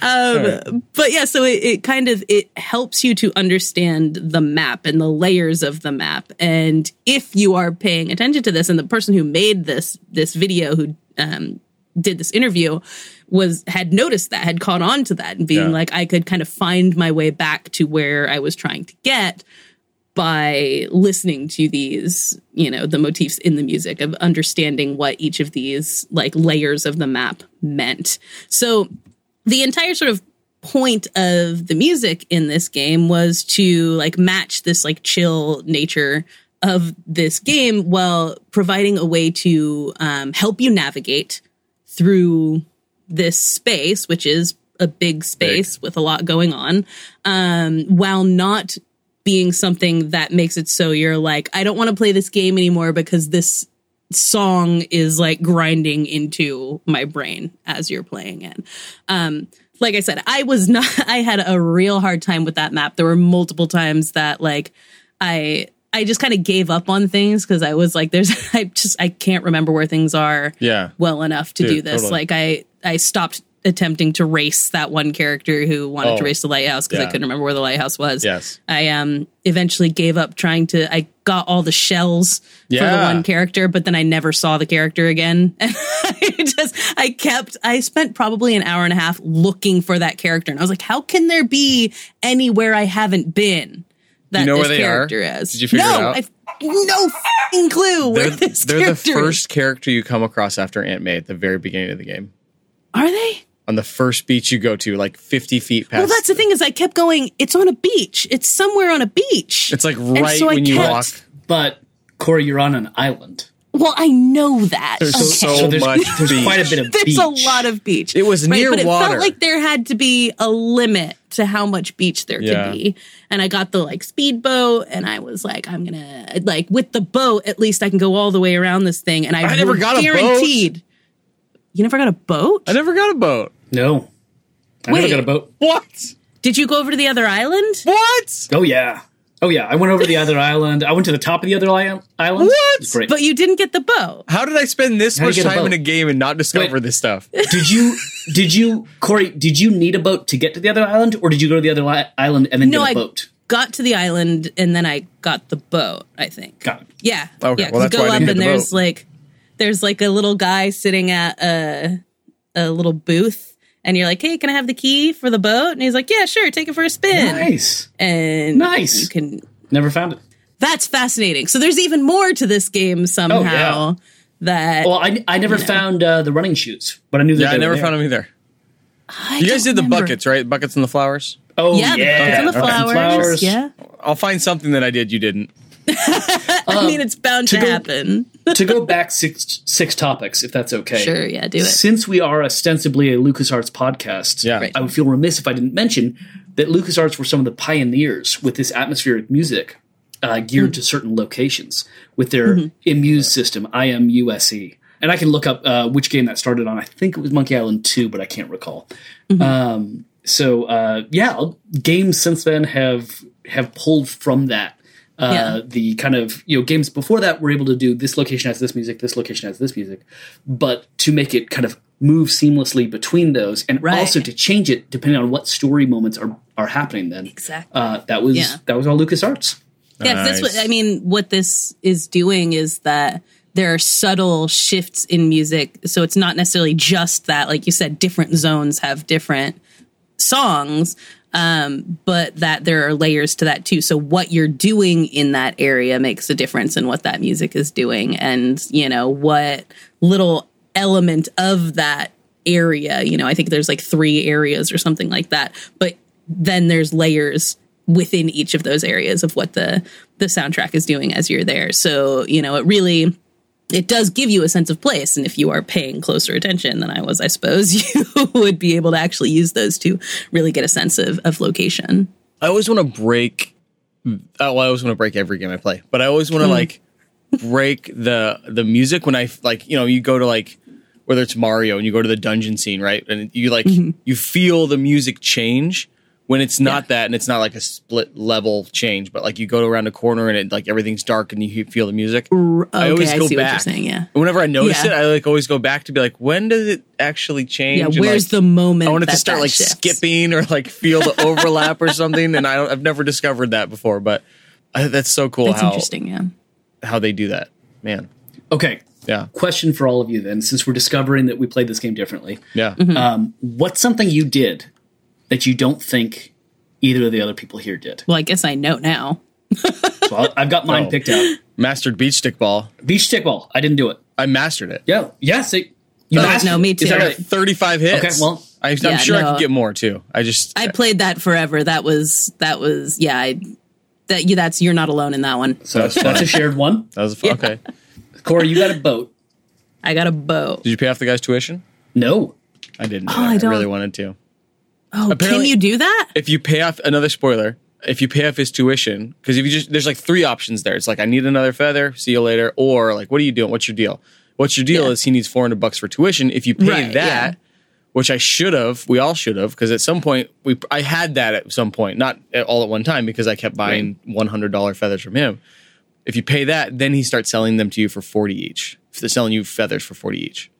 S6: but yeah so it, it kind of it helps you to understand the map and the layers of the map and if you are paying attention to this and the person who made this this video who um, did this interview was had noticed that had caught on to that and being
S5: Yeah.
S6: like i could kind of find my way back to where i was trying to get by listening to these, you know, the motifs in the music of understanding what each of these like layers of the map meant. So the entire sort of point of the music in this game was to like match this like chill nature of this game while providing a way to um, help you navigate through this space, which is a big space with a lot going on, um, while not being something that makes it so you're like, I don't want to play this game anymore because this song is like grinding into my brain as you're playing it. Um, like I said, I was not, [LAUGHS] I had a real hard time with that map. There were multiple times that like I, I just kind of gave up on things because I was like, there's, [LAUGHS] I just, I can't remember where things are
S5: Yeah.
S6: well enough to
S5: Dude,
S6: do this.
S5: totally.
S6: Like I, I stopped attempting to race that one character who wanted to
S5: Oh,
S6: race the lighthouse because
S5: yeah.
S6: I couldn't remember where the lighthouse was.
S5: Yes.
S6: I um eventually gave up trying to. I got all the shells for the one character, but then I never saw the character again. [LAUGHS] And I just I kept. I spent probably an hour and a half looking for that character, and I was like, how can there be anywhere I haven't been? That
S5: You know
S6: this
S5: where they are?
S6: character is.
S5: Did you figure
S6: no,
S5: it out?
S6: I've no fucking clue where
S5: They're,
S6: this
S5: they're the
S6: character is.
S5: first character you come across after Aunt May at the very beginning of the game.
S6: Are they?
S5: on the first beach you go to, like 50 feet past.
S6: Well, that's the thing is I kept going. It's on a beach. It's somewhere on a beach.
S5: It's like right
S6: so I
S5: when you walk.
S3: But Corey, you're on an island.
S6: Well, I know that.
S5: There's
S6: okay.
S5: so,
S3: So there's,
S5: much
S3: there's
S5: beach.
S3: quite a bit of [LAUGHS]
S6: There's
S3: beach.
S6: a lot of beach.
S5: It was near
S6: but it felt like there had to be a limit to how much beach there
S5: Yeah.
S6: could be. And I got the like speedboat, and I was like, I'm gonna like with the boat. At least I can go all the way around this thing. And I,
S5: I never
S6: was
S5: got a boat.
S6: guaranteed. You never got a boat?
S5: I never got a boat.
S3: No. I
S6: Wait.
S3: never got a boat.
S5: What?
S6: Did you go over to the other island?
S5: What?
S3: Oh, yeah. Oh, yeah. I went over the other island. I went to the top of the other island.
S5: What?
S3: It great.
S6: But you didn't get the boat.
S5: How did I spend this
S3: How'd
S5: much
S3: get a
S5: time in a game and not discover
S3: Wait.
S5: this stuff?
S3: did you, did you, Corey, did you need a boat to get to the other island, or did you go to the other li- island and then
S6: No,
S3: get a
S6: I
S3: boat?
S6: got to the island and then I got the boat. I think.
S3: Got it.
S6: Yeah.
S5: Okay,
S6: Yeah.
S5: well,
S6: 'cause
S5: that's
S6: you go
S5: why I
S6: up
S5: didn't get
S6: and
S5: the
S6: there's
S5: boat.
S6: like there's like a little guy sitting at a a little booth, and you're like, "Hey, can I have the key for the boat?" And he's like, "Yeah, sure. Take it for a spin."
S3: Nice.
S6: And
S3: Nice.
S6: You can.
S3: Never found it.
S6: That's fascinating. So there's even more to this game somehow. That
S3: Well, I, I never found uh, the running shoes, but I knew that
S5: Yeah,
S3: they
S5: I never
S3: were there.
S5: found them either.
S6: I
S5: You guys
S6: don't
S5: did the buckets, right? Buckets and the flowers.
S3: Oh,
S6: Yeah, the buckets and the
S3: Buckets and
S6: flowers. Yeah.
S5: I'll find something that I did you didn't. [LAUGHS] [LAUGHS]
S6: I mean, it's bound to,
S3: to go-
S6: happen. [LAUGHS]
S3: to go [LAUGHS] back six six topics, if that's okay.
S6: Sure. Yeah. Do it.
S3: Since we are ostensibly a LucasArts podcast,
S5: Yeah. Right.
S3: I would feel remiss if I didn't mention that LucasArts were some of the pioneers with this atmospheric music uh, geared to certain locations with their iMUSE system, IMUSE. And I can look up uh, which game that started on. I think it was Monkey Island 2, but I can't recall. Um, so uh, yeah, games since then have have pulled from that. Uh,
S6: Yeah.
S3: The kind of you know games before that were able to do this location has this music, this location has this music, but to make it kind of move seamlessly between those, and
S6: Right.
S3: also to change it depending on what story moments are are happening. Then
S6: Exactly.
S3: uh, that was
S6: Yeah.
S3: that was all LucasArts.
S6: Yeah, 'cause that's what I mean. What this is doing is that there are subtle shifts in music, so it's not necessarily just that, like you said, different zones have different songs, um, but that there are layers to that too. So what you're doing in that area makes a difference in what that music is doing, and you know what little element of that area. You know, I think there's like three areas or something like that, but then there's layers within each of those areas of what the the soundtrack is doing as you're there. So, you know, it really it does give you a sense of place and if you are paying closer attention than I was, I suppose [LAUGHS] you would be able to actually use those to really get a sense of of location.
S5: I always want to break. Oh, well, I always want to break every game I play, but I always want to hmm. like break the the music when I like you know you go to like whether it's Mario and you go to the dungeon scene right and you like mm-hmm. you feel the music change when it's not that and it's not like a split level change but like you go around a corner and it like everything's dark and you feel the music. I
S6: okay,
S5: always
S6: I
S5: go
S6: see what you're
S5: back.
S6: saying, yeah.
S5: Whenever I notice
S6: Yeah.
S5: it, I like always go back to be like, when does it actually change?
S6: Yeah,
S5: And,
S6: where's
S5: like,
S6: the moment
S5: I want it to start like
S6: shifts?
S5: skipping or like feel the [LAUGHS] overlap or something, and I don't, I've never discovered that before. But I, that's so cool
S6: That's
S5: how
S6: interesting, yeah.
S5: how they do that, man.
S3: Okay,
S5: Yeah,
S3: question for all of you then, since we're discovering that we played this game differently.
S5: yeah.
S6: Mm-hmm.
S3: Um, what's something you did that you don't think either of the other people here did?
S6: Well, I guess I know now. [LAUGHS]
S3: So I'll, I've got mine
S5: Oh.
S3: picked out.
S5: Mastered beach stick ball.
S3: Beach stick ball. I didn't do it.
S5: I mastered it.
S3: Yeah. Yes. It, you
S6: Oh,
S3: mastered
S6: no,
S3: it.
S6: me
S3: Is
S6: too.
S3: that right?
S5: Thirty-five hits.
S3: Okay, well-
S5: I, I'm
S6: Yeah,
S5: sure I
S6: no.
S5: could get more too. I just
S6: I played that forever. That was that was yeah, I that you that's you're not alone in that one.
S3: So
S5: That's
S3: that's, a shared one. [LAUGHS]
S5: that was fun. okay.
S3: Corey, you got a boat.
S6: I got a boat.
S5: Did you pay off the guy's tuition?
S3: No.
S5: I didn't.
S6: Oh, I
S5: I,
S6: don't-
S5: really wanted to.
S6: Oh, can you do that?
S5: if you pay off another spoiler, if you pay off his tuition, because if you just there's like three options there. It's like I need another feather, see you later, or like what are you doing? What's your deal? What's your deal
S6: Yeah.
S5: is he needs four hundred bucks for tuition. If you pay
S6: Right,
S5: that,
S6: yeah.
S5: which I should have, we all should have, because at some point we I had that at some point, not at- all at one time because I kept buying one hundred dollar feathers from him. If you pay that, then he starts selling them to you for forty each. If they're selling you feathers for forty each,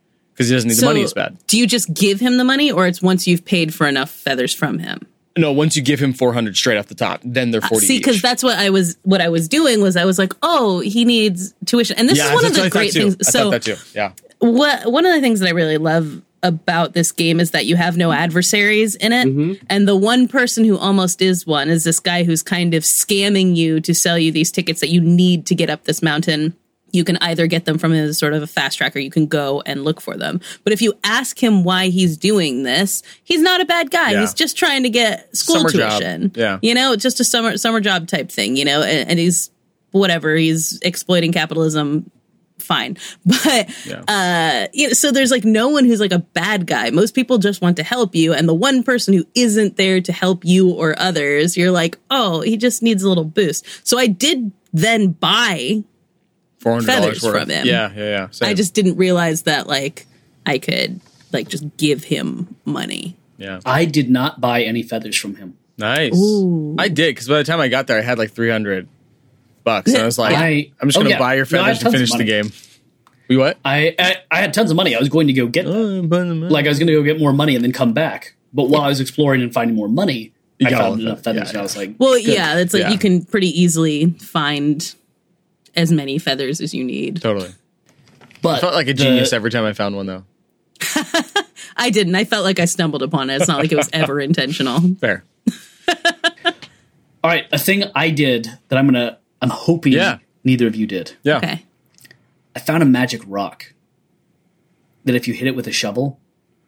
S5: because he doesn't need the money as bad.
S6: Do you just give him the money, or it's once you've paid for enough feathers from him?
S5: No, once you give him four hundred straight off the top, then they're forty.
S6: See, because that's what I was what I was doing was I was like, oh, he needs tuition, and this
S5: yeah,
S6: is one of the great things. So
S5: thought that too. Yeah.
S6: what one of the things that I really love about this game is that you have no adversaries in it.
S5: Mm-hmm.
S6: And the one person who almost is one is this guy who's kind of scamming you to sell you these tickets that you need to get up this mountain you can either get them from a sort of a fast track or you can go and look for them. But if you ask him why he's doing this, he's not a bad guy.
S5: Yeah.
S6: He's just trying to get school
S5: Summer job.
S6: tuition.
S5: Yeah.
S6: You know, just a summer summer job type thing, you know, and, and he's whatever, he's exploiting capitalism fine. [LAUGHS] But
S5: Yeah.
S6: uh you know, so there's like no one who's like a bad guy. Most people just want to help you and the one person who isn't there to help you or others, you're like, "Oh, he just needs a little boost." So I did then buy
S5: Four hundred dollars
S6: feathers from him.
S5: Yeah, yeah, yeah. Same.
S6: I just didn't realize that like I could like just give him money.
S5: yeah.
S3: I did not buy any feathers from him.
S5: Nice. I did because by the time I got there, I had like three hundred bucks, and I was like, [LAUGHS]
S3: I-
S5: I'm just
S3: oh,
S5: gonna
S3: yeah.
S5: buy your feathers
S3: had
S5: to finish the game. We what?
S3: I, I I had tons of money. I was going to go get oh, them. like I was going to go get more money and then come back. But while I was exploring and finding more money,
S5: You
S3: I
S5: got all
S3: found
S5: the
S3: enough
S5: feathers.
S3: feathers,
S5: Yeah,
S3: and I was like,
S6: Well,
S3: good.
S6: yeah, it's like
S5: Yeah.
S6: you can pretty easily find as many feathers as you need.
S5: Totally.
S3: But
S5: I felt like a
S3: the-
S5: genius every time I found one, though. [LAUGHS]
S6: I didn't. I felt like I stumbled upon it. It's not like it was [LAUGHS] ever intentional.
S5: Fair.
S3: All right, a thing I did that I'm gonna, I'm hoping
S5: Yeah.
S3: neither of you did.
S5: Yeah.
S6: Okay.
S3: I found a magic rock that if you hit it with a shovel,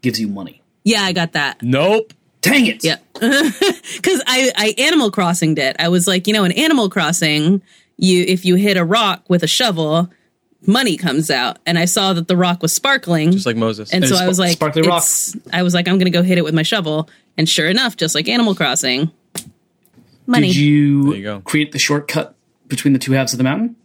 S3: gives you money.
S6: Yeah, I got that.
S5: Nope.
S3: Dang it!
S6: Yeah. [LAUGHS] Cuz I I Animal Crossing did. I was like, you know, in Animal Crossing, you if you hit a rock with a shovel, money comes out. And I saw that the rock was sparkling.
S5: Just like Moses.
S6: and so
S3: It's
S6: I was like,
S3: sparkly rock.
S6: I was like, I'm gonna go hit it with my shovel. And sure enough, just like Animal Crossing, money.
S3: Did you,
S5: you
S3: create the shortcut between the two halves of the mountain?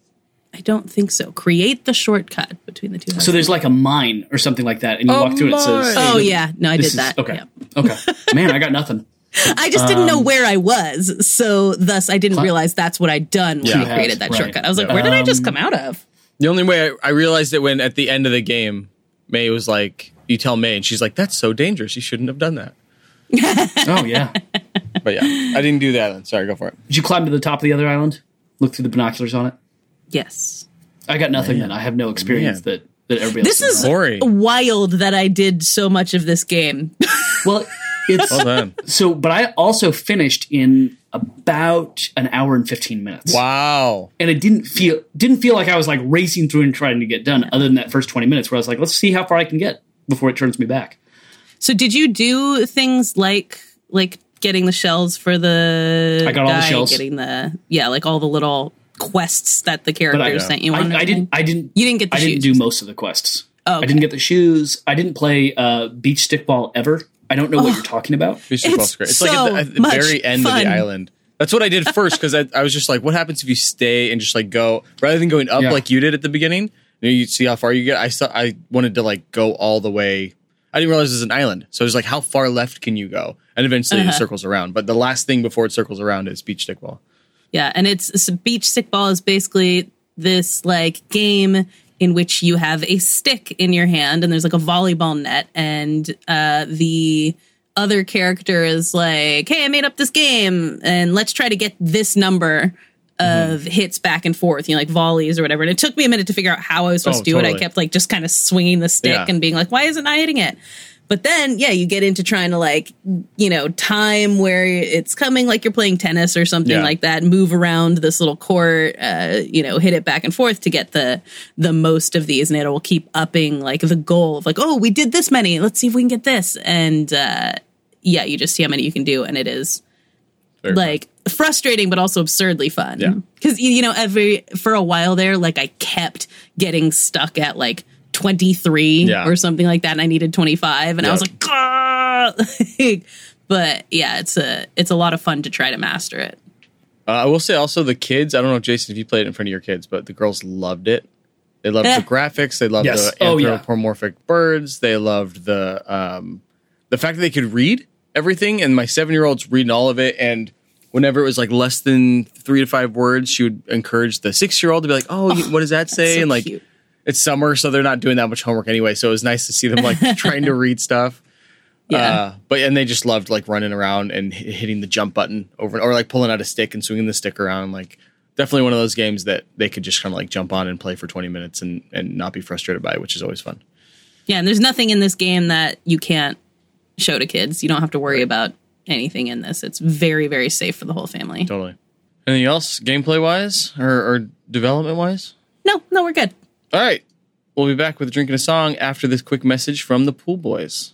S6: I don't think so. Create the shortcut between the two.
S3: So there's like a mine or something like that, and you
S5: A
S3: walk through it. It says,
S5: mine.
S6: Oh yeah, no, I did
S3: is-
S6: that.
S3: Okay,
S6: Yeah.
S3: okay. Man, I got nothing. [LAUGHS] [LAUGHS]
S6: I just didn't
S3: Um,
S6: know where I was, so thus I didn't realize that's what I'd done when
S5: Yeah.
S6: I created that
S3: Right.
S6: shortcut. I was like,
S5: Yeah.
S6: where did I just
S3: Um,
S6: come out of?
S5: The only way I, I realized it when at the end of the game, May was like, "You tell May," and she's like, "That's so dangerous. You shouldn't have done that." [LAUGHS]
S3: Oh yeah.
S5: But yeah, I didn't do that. Then. Sorry, go for it.
S3: Did you climb to the top of the other island? Look through the binoculars on it.
S6: Yes.
S3: I got nothing. Then I have no experience
S5: Man.
S3: that that everybody.
S6: This
S3: does.
S6: is
S5: Corey.
S6: wild that I did so much of this game.
S3: well. [LAUGHS] It's
S5: Well done.
S3: so, but I also finished in about an hour and fifteen minutes.
S5: wow.
S3: and it didn't feel didn't feel like I was like racing through and trying to get done. Other than that first twenty minutes, where I was like, let's see how far I can get before it turns me back.
S6: so did you do things like like getting the shells for the
S3: I got all the shells.
S6: getting the yeah, like all the little quests that the
S3: But I,
S6: characters sent you on?
S3: I, I didn't. I didn't.
S6: You didn't get the
S3: I didn't do most of the quests.
S6: Oh,
S3: I didn't get the shoes. I didn't play uh, beach stickball ever. I don't know what you're talking about.
S5: Beach
S6: It's
S5: Football's great. It's like at the, at the very end
S6: fun.
S5: of the island. That's what I did first because I, I was just like, what happens if you stay and just like go rather than going up
S3: Yeah.
S5: like you did at the beginning? You, know, you see how far you get. I saw. I wanted to like go all the way. I didn't realize it was an island, so I was like, how far left can you go? And eventually
S6: Uh-huh.
S5: it circles around. But the last thing before it circles around is beach stickball.
S6: Yeah, and it's, it's beach stickball is basically this like game in which you have a stick in your hand and there's like a volleyball net and uh the other character is like, "Hey, I made up this game and let's try to get this number of hits back and forth, you know, like volleys or whatever." And it took me a minute to figure out how I was supposed
S5: Oh,
S6: to do it. I kept like just kind of swinging the stick
S5: Yeah.
S6: and being like, "Why isn't I hitting it?" But then, yeah, you get into trying to like, you know, time where it's coming like you're playing tennis or something
S5: Yeah.
S6: like that. Move around this little court, uh, you know, hit it back and forth to get the the most of these, and it will keep upping like the goal of like, oh, we did this many. Let's see if we can get this. And uh, yeah, you just see how many you can do, and it is
S5: Very
S6: like frustrating but also absurdly fun.
S5: Yeah.
S6: Because you know, every for a while there, like I kept getting stuck at like 23
S5: Yeah.
S6: or something like that, and I needed 25, and I was like, ah! [LAUGHS] but yeah, it's a it's a lot of fun to try to master it.
S5: Uh, I will say also the kids. I don't know, Jason, if you played it in front of your kids, but the girls loved it. They loved
S6: Eh.
S5: the [LAUGHS] graphics. They loved
S3: Yes.
S5: the
S3: Oh, yeah.
S5: anthropomorphic birds. They loved the um, the fact that they could read everything. And my seven year old's reading all of it. And whenever it was like less than three to five words, she would encourage the six year old to be like, "Oh, you- what does that say?"
S6: so
S5: and like,
S6: cute.
S5: It's summer, so they're not doing that much homework anyway. So it was nice to see them like [LAUGHS] trying to read stuff.
S6: Yeah.
S5: Uh, but and they just loved like running around and hi- hitting the jump button over or like pulling out a stick and swinging the stick around. Like definitely one of those games that they could just kind of like jump on and play for 20 minutes and and not be frustrated by, it, which is always fun.
S6: yeah, and there's nothing in this game that you can't show to kids. You don't have to worry about anything in this. It's very very safe for the whole family.
S5: Totally. Anything else gameplay wise or, or development wise?
S6: No, no, we're good.
S5: All right. We'll be back with drinking a song after this quick message from the Pool Boys.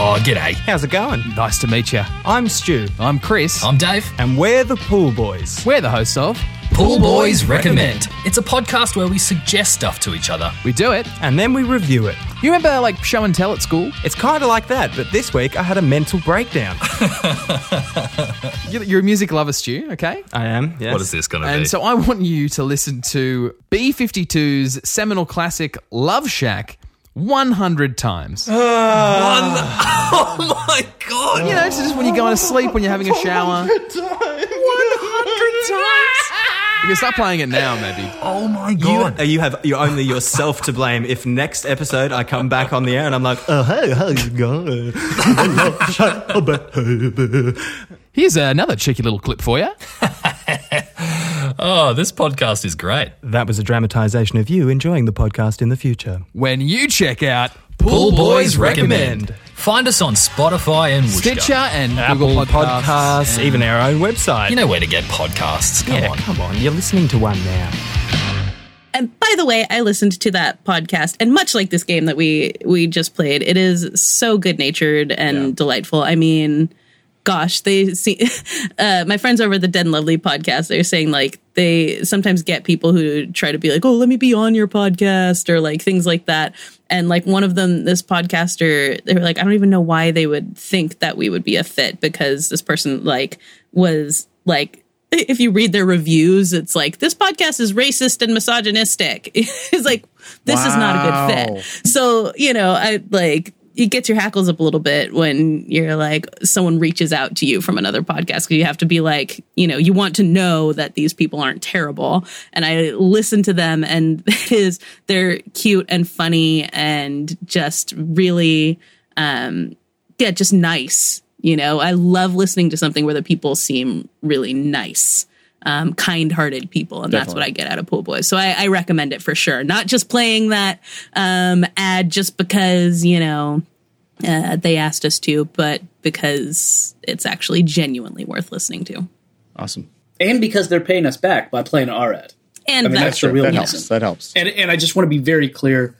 S7: Oh, g'day.
S8: How's it going?
S7: Nice to meet you.
S8: I'm Stu,
S7: I'm Chris. I'm Dave.
S8: and we're the Pool Boys.
S7: We're the hosts of
S8: Pool Boys Recommend.
S7: It's a podcast where we suggest stuff to each other. We do it.
S8: And then we review it.
S7: You remember like show and tell at school?
S8: It's kind of like that, but this week I had a mental breakdown. [LAUGHS]
S7: You're you're a music lover, Stu, okay?
S8: I am, yes.
S9: What is this going to be?
S7: And so I want you to listen to B52's seminal classic Love Shack 100 times. Ah. [LAUGHS]
S9: oh my god!
S7: You know, so just when you're going to sleep, when you're having a shower. 100 times. You can start playing it now, maybe.
S9: Oh my god!
S8: uh, you have you're only yourself to blame if next episode I come back on the air and I'm like, oh hey, how you going? [LAUGHS]
S7: Here's another cheeky little clip for you. [LAUGHS]
S9: oh, this podcast is great.
S8: that was a dramatization of you enjoying the podcast in the future.
S7: When you check out
S9: Pool Boys recommend. Find us on Spotify and Whooshkaa.
S7: Stitcher and
S8: Apple
S7: Google
S8: Podcasts,
S7: Podcasts,
S8: even our own website.
S9: You know where to get podcasts. Come
S8: yeah,
S9: on.
S8: come on, you're listening to one now.
S6: And by the way, I listened to that podcast, and much like this game that we we just played, it is so good natured and delightful. I mean, gosh, they see [LAUGHS] uh, my friends over at the Dead and Lovely podcast. They're saying like they sometimes get people who try to be like, "Oh, let me be on your podcast," or like things like that. And like one of them, this podcaster, they were like, "I don't even know why they would think that we would be a fit because this person like was like." if you read their reviews, it's like this podcast is racist and misogynistic. [LAUGHS] it's like this is not a good fit. So you know, I like it gets your hackles up a little bit when you're like someone reaches out to you from another podcast because you have to be like, you know, you want to know that these people aren't terrible. And I listen to them, and [LAUGHS] is they're cute and funny and just really, um, yeah, just nice. You know, I love listening to something where the people seem really nice, um, kind-hearted people, and that's what I get out of Pool Boys. So I, I recommend it for sure. Not just playing that um, ad just because you know uh, they asked us to, but because it's actually genuinely worth listening to.
S5: Awesome.
S3: and because they're paying us back by playing our ad.
S6: And
S3: I mean,
S6: that-
S3: that's the real
S5: that
S3: reason.
S5: helps. That helps.
S3: And and I just want to be very clear: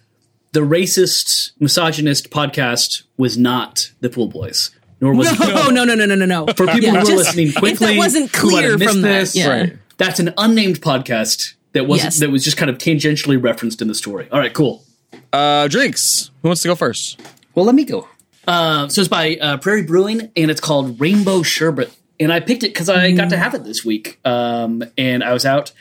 S3: the racist, misogynist podcast was not the Pool Boys, nor was it
S6: no, no, no, no, no, no, no.
S3: for people
S6: Yeah,
S3: who are listening quickly.
S6: If that wasn't
S3: who might have
S6: clear
S3: missed
S6: from that,
S3: this,
S6: yeah.
S5: Right.
S3: That's an unnamed podcast that was
S6: Yes.
S3: that was just kind of tangentially referenced in the story. All right, cool.
S5: Uh, drinks. Who wants to go first?
S3: Well, let me go. Uh, so it's by uh, Prairie Brewing, and it's called Rainbow Sherbet. And I picked it because I got to have it this week. Um, and I was out,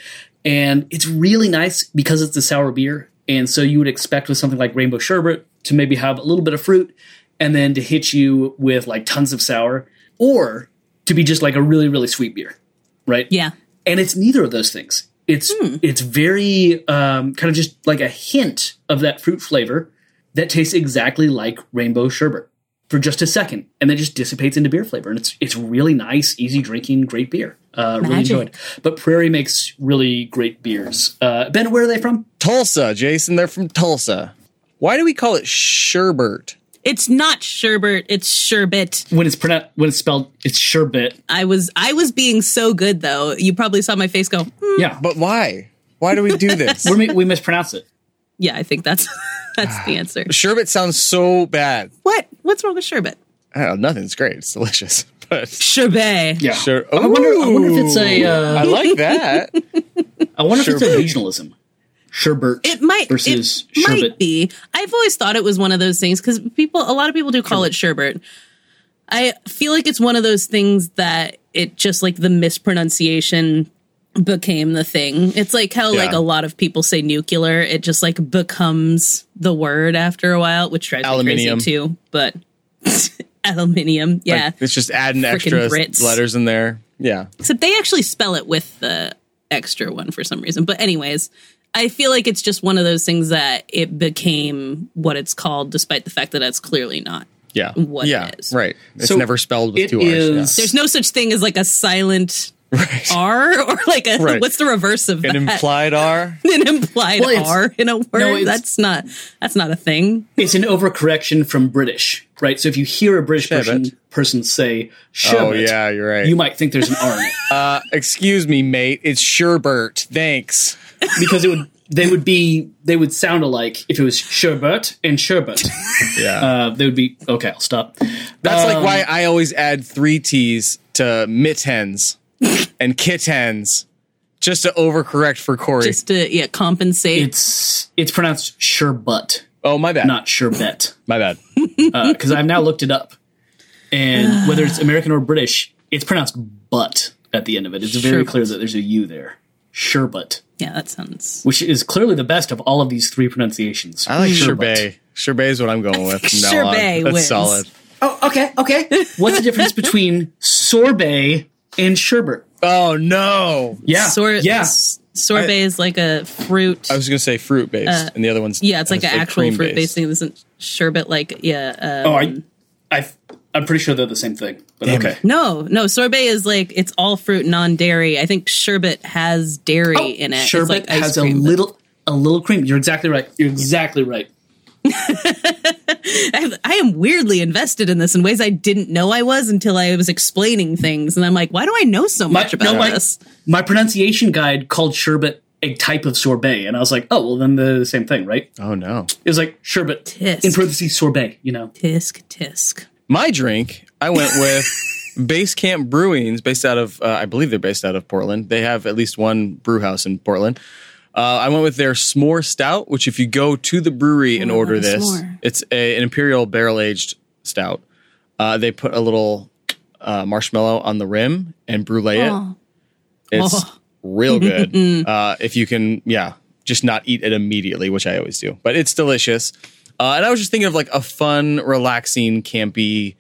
S3: and it's really nice because it's a sour beer. And so you would expect with something like Rainbow Sherbet to maybe have a little bit of fruit, and then to hit you with like tons of sour, or to be just like a really really sweet beer, right?
S6: Yeah.
S3: and it's neither of those things. It's it's very um, kind of just like a hint of that fruit flavor that tastes exactly like rainbow sherbet for just a second, and then just dissipates into beer flavor, and it's it's really nice, easy drinking, great beer. Uh, really
S6: Magic.
S3: enjoyed. But Prairie makes really great beers. Uh, ben, where are they from?
S5: Tulsa, Jason. They're from Tulsa. Why do we call it sherbet?
S6: It's not sherbet, it's sherbet.
S3: When it's pronounced, when it's spelled, it's sherbet.
S6: I was I was being so good though. You probably saw my face go, "Hmm."
S3: Yeah,
S5: But why? Why do we do [LAUGHS] this?
S3: we we mispronounce it.
S6: yeah, I think that's [LAUGHS] that's the answer. [SIGHS]
S5: sherbet sounds so bad.
S6: What? What's wrong with sherbet?
S5: I don't know. Nothing's great. It's delicious. [LAUGHS] But
S6: Sherbet.
S3: Yeah,
S5: Sure.
S3: I wonder. I wonder if it's a.
S5: I
S3: Uh,
S5: like that.
S3: I wonder if it's a regionalism. Sherbet.
S6: It might
S3: versus
S6: it
S3: sherbet.
S6: might be. I've always thought it was one of those things because people, a lot of people do call it sherbet. I feel like it's one of those things that it just like the mispronunciation became the thing. It's like how like a lot of people say nuclear. It just like becomes the word after a while, which drives
S5: Aluminium.
S6: me crazy too. But [LAUGHS] aluminium, yeah.
S5: Like, it's just adding
S6: Frickin'
S5: extra
S6: Brits.
S5: letters in there. Yeah.
S6: Except they actually spell it with the extra one for some reason. But anyways, I feel like it's just one of those things that it became what it's called, despite the fact that that's clearly not.
S5: Yeah.
S6: What
S5: yeah.
S6: is.
S5: Right. It's
S3: So
S5: never spelled with
S3: it
S5: two R's.
S3: is-
S6: There's no such thing as like a silent R [LAUGHS] or like a
S5: Right.
S6: what's the reverse of
S5: An
S6: that?
S5: implied R. [LAUGHS]
S6: an implied
S3: Well,
S6: R in a word.
S3: no,
S6: that's not that's not a thing.
S3: It's an overcorrection from British, right? So if you hear a British person, person say
S5: Oh yeah, you're right.
S3: you might think there's an R [LAUGHS]
S5: uh, excuse me, mate. It's Sherbert. Thanks.
S3: Because it would they would be they would sound alike if it was sherbet and sherbet. [LAUGHS]
S5: Yeah.
S3: Uh, they would be okay. I'll stop.
S5: That's like
S3: Um,
S5: why I always add three T's to mittens [LAUGHS] and kittens just to overcorrect for Corey.
S6: Just to yeah compensate.
S3: It's it's pronounced sherbet,
S5: oh, my bad.
S3: not sherbet.
S5: my bad. [LAUGHS]
S3: Because I've now looked it up, and [SIGHS] whether it's American or British, it's pronounced butt at the end of it. It's very
S6: Sherbet.
S3: clear that there's a U there. Sherbet,
S6: yeah, that sounds.
S3: which is clearly the best of all of these three pronunciations.
S5: I like
S3: Sherbet.
S5: sherbet. Sherbet is what I'm going with. from now.
S6: Sherbet
S5: That's
S6: wins.
S5: solid.
S3: Oh, okay, okay. [LAUGHS] What's the difference between sorbet and sherbet?
S5: Oh no!
S3: Yeah,
S6: Sor-
S3: yeah.
S6: s- sorbet is like a fruit.
S5: I was gonna say fruit based, and the other one's
S6: Uh, yeah, it's like
S5: has,
S6: an actual fruit
S5: cream-based.
S6: based thing. Isn't sherbet like yeah? Um,
S3: Oh, I, I, I'm pretty sure they're the same thing. But okay.
S6: no, no. Sorbet is like it's all fruit, non-dairy. I think sherbet has dairy
S3: Oh,
S6: in it. It's
S3: Sherbet
S6: like
S3: has
S6: cream,
S3: a
S6: but-
S3: little, a little cream. You're exactly right. You're exactly right. [LAUGHS]
S6: I, I am weirdly invested in this in ways I didn't know I was until I was explaining things, and I'm like, why do I know so
S3: My,
S6: much about
S3: no, my,
S6: this?
S3: my pronunciation guide called sherbet a type of sorbet, and I was like, oh, well, then they're the same thing, right?
S5: Oh no!
S3: It was like sherbet
S6: Tisk.
S3: in parentheses sorbet. You know,
S6: Tisk tisk.
S5: My drink, I went with [LAUGHS] Base Camp Brewings, based out of, uh, I believe they're based out of Portland. They have at least one brew house in Portland. Uh, I went with their S'more Stout, which if you go to the brewery and
S6: Oh,
S5: order this,
S6: s'more.
S5: it's a, an imperial barrel aged stout. Uh, they put a little uh, marshmallow on the rim and brulee it.
S6: Oh.
S5: It's
S6: Oh.
S5: real [LAUGHS] good. uh, if you can, yeah, just not eat it immediately, which I always do. But it's delicious. Uh, and I was just thinking of like a fun, relaxing, campy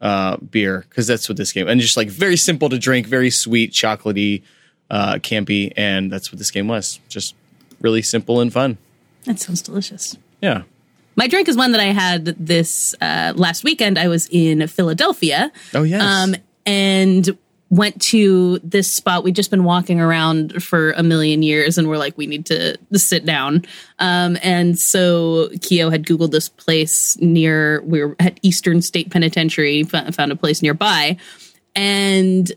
S5: uh, beer because that's what this game and just like very simple to drink, very sweet, chocolatey, uh, campy, and that's what this game was. Just really simple and fun.
S6: That sounds delicious.
S5: Yeah.
S6: My drink is one that I had this uh, last weekend. I was in Philadelphia.
S5: Oh yes.
S6: um, and went to this spot. We'd just been walking around for a million years, and we're like, we need to sit down. Um, and so Keo had Googled this place near, we were at Eastern State Penitentiary, found a place nearby. And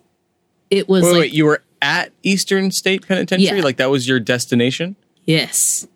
S6: it was
S5: wait,
S6: like,
S5: wait, you were at Eastern State Penitentiary?
S6: Yeah.
S5: Like that was your destination?
S6: yes.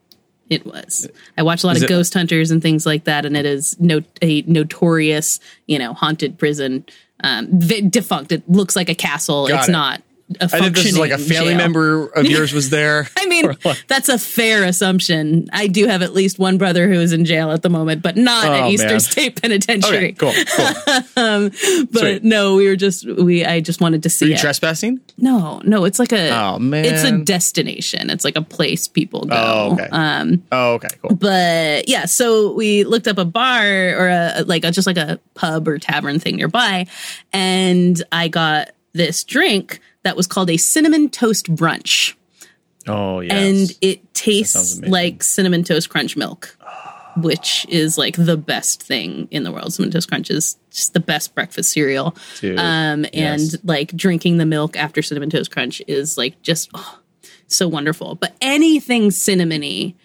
S6: It was. I watch a lot
S5: Is
S6: of
S5: it-
S6: ghost hunters and things like that, and it is no, a notorious, you know, haunted prison, um, v- defunct. It looks like a castle.
S5: Got
S6: it's
S5: it.
S6: not a
S5: I think this is like a family
S6: jail.
S5: member of [LAUGHS] yours was there. [LAUGHS]
S6: I mean, that's a fair assumption. I do have at least one brother who is in jail at the moment, but not
S5: Oh,
S6: at Eastern
S5: man.
S6: State Penitentiary.
S5: Okay, cool, cool. [LAUGHS]
S6: But
S5: Sweet.
S6: no, we were just we. I just wanted to see
S5: Were you
S6: it.
S5: trespassing?
S6: no, no, it's like a.
S5: Oh, man.
S6: It's a destination. It's like a place people go.
S5: Oh, okay.
S6: Um,
S5: Oh, okay, cool.
S6: but yeah, so we looked up a bar or a like a, just like a pub or tavern thing nearby, and I got this drink that was called a cinnamon toast brunch
S5: Oh, yes.
S6: and it tastes like cinnamon toast crunch milk, which is like the best thing in the world. Cinnamon toast crunch is just the best breakfast cereal.
S5: Dude,
S6: um, and
S5: yes.
S6: like drinking the milk after cinnamon toast crunch is like just oh, so wonderful. But anything cinnamony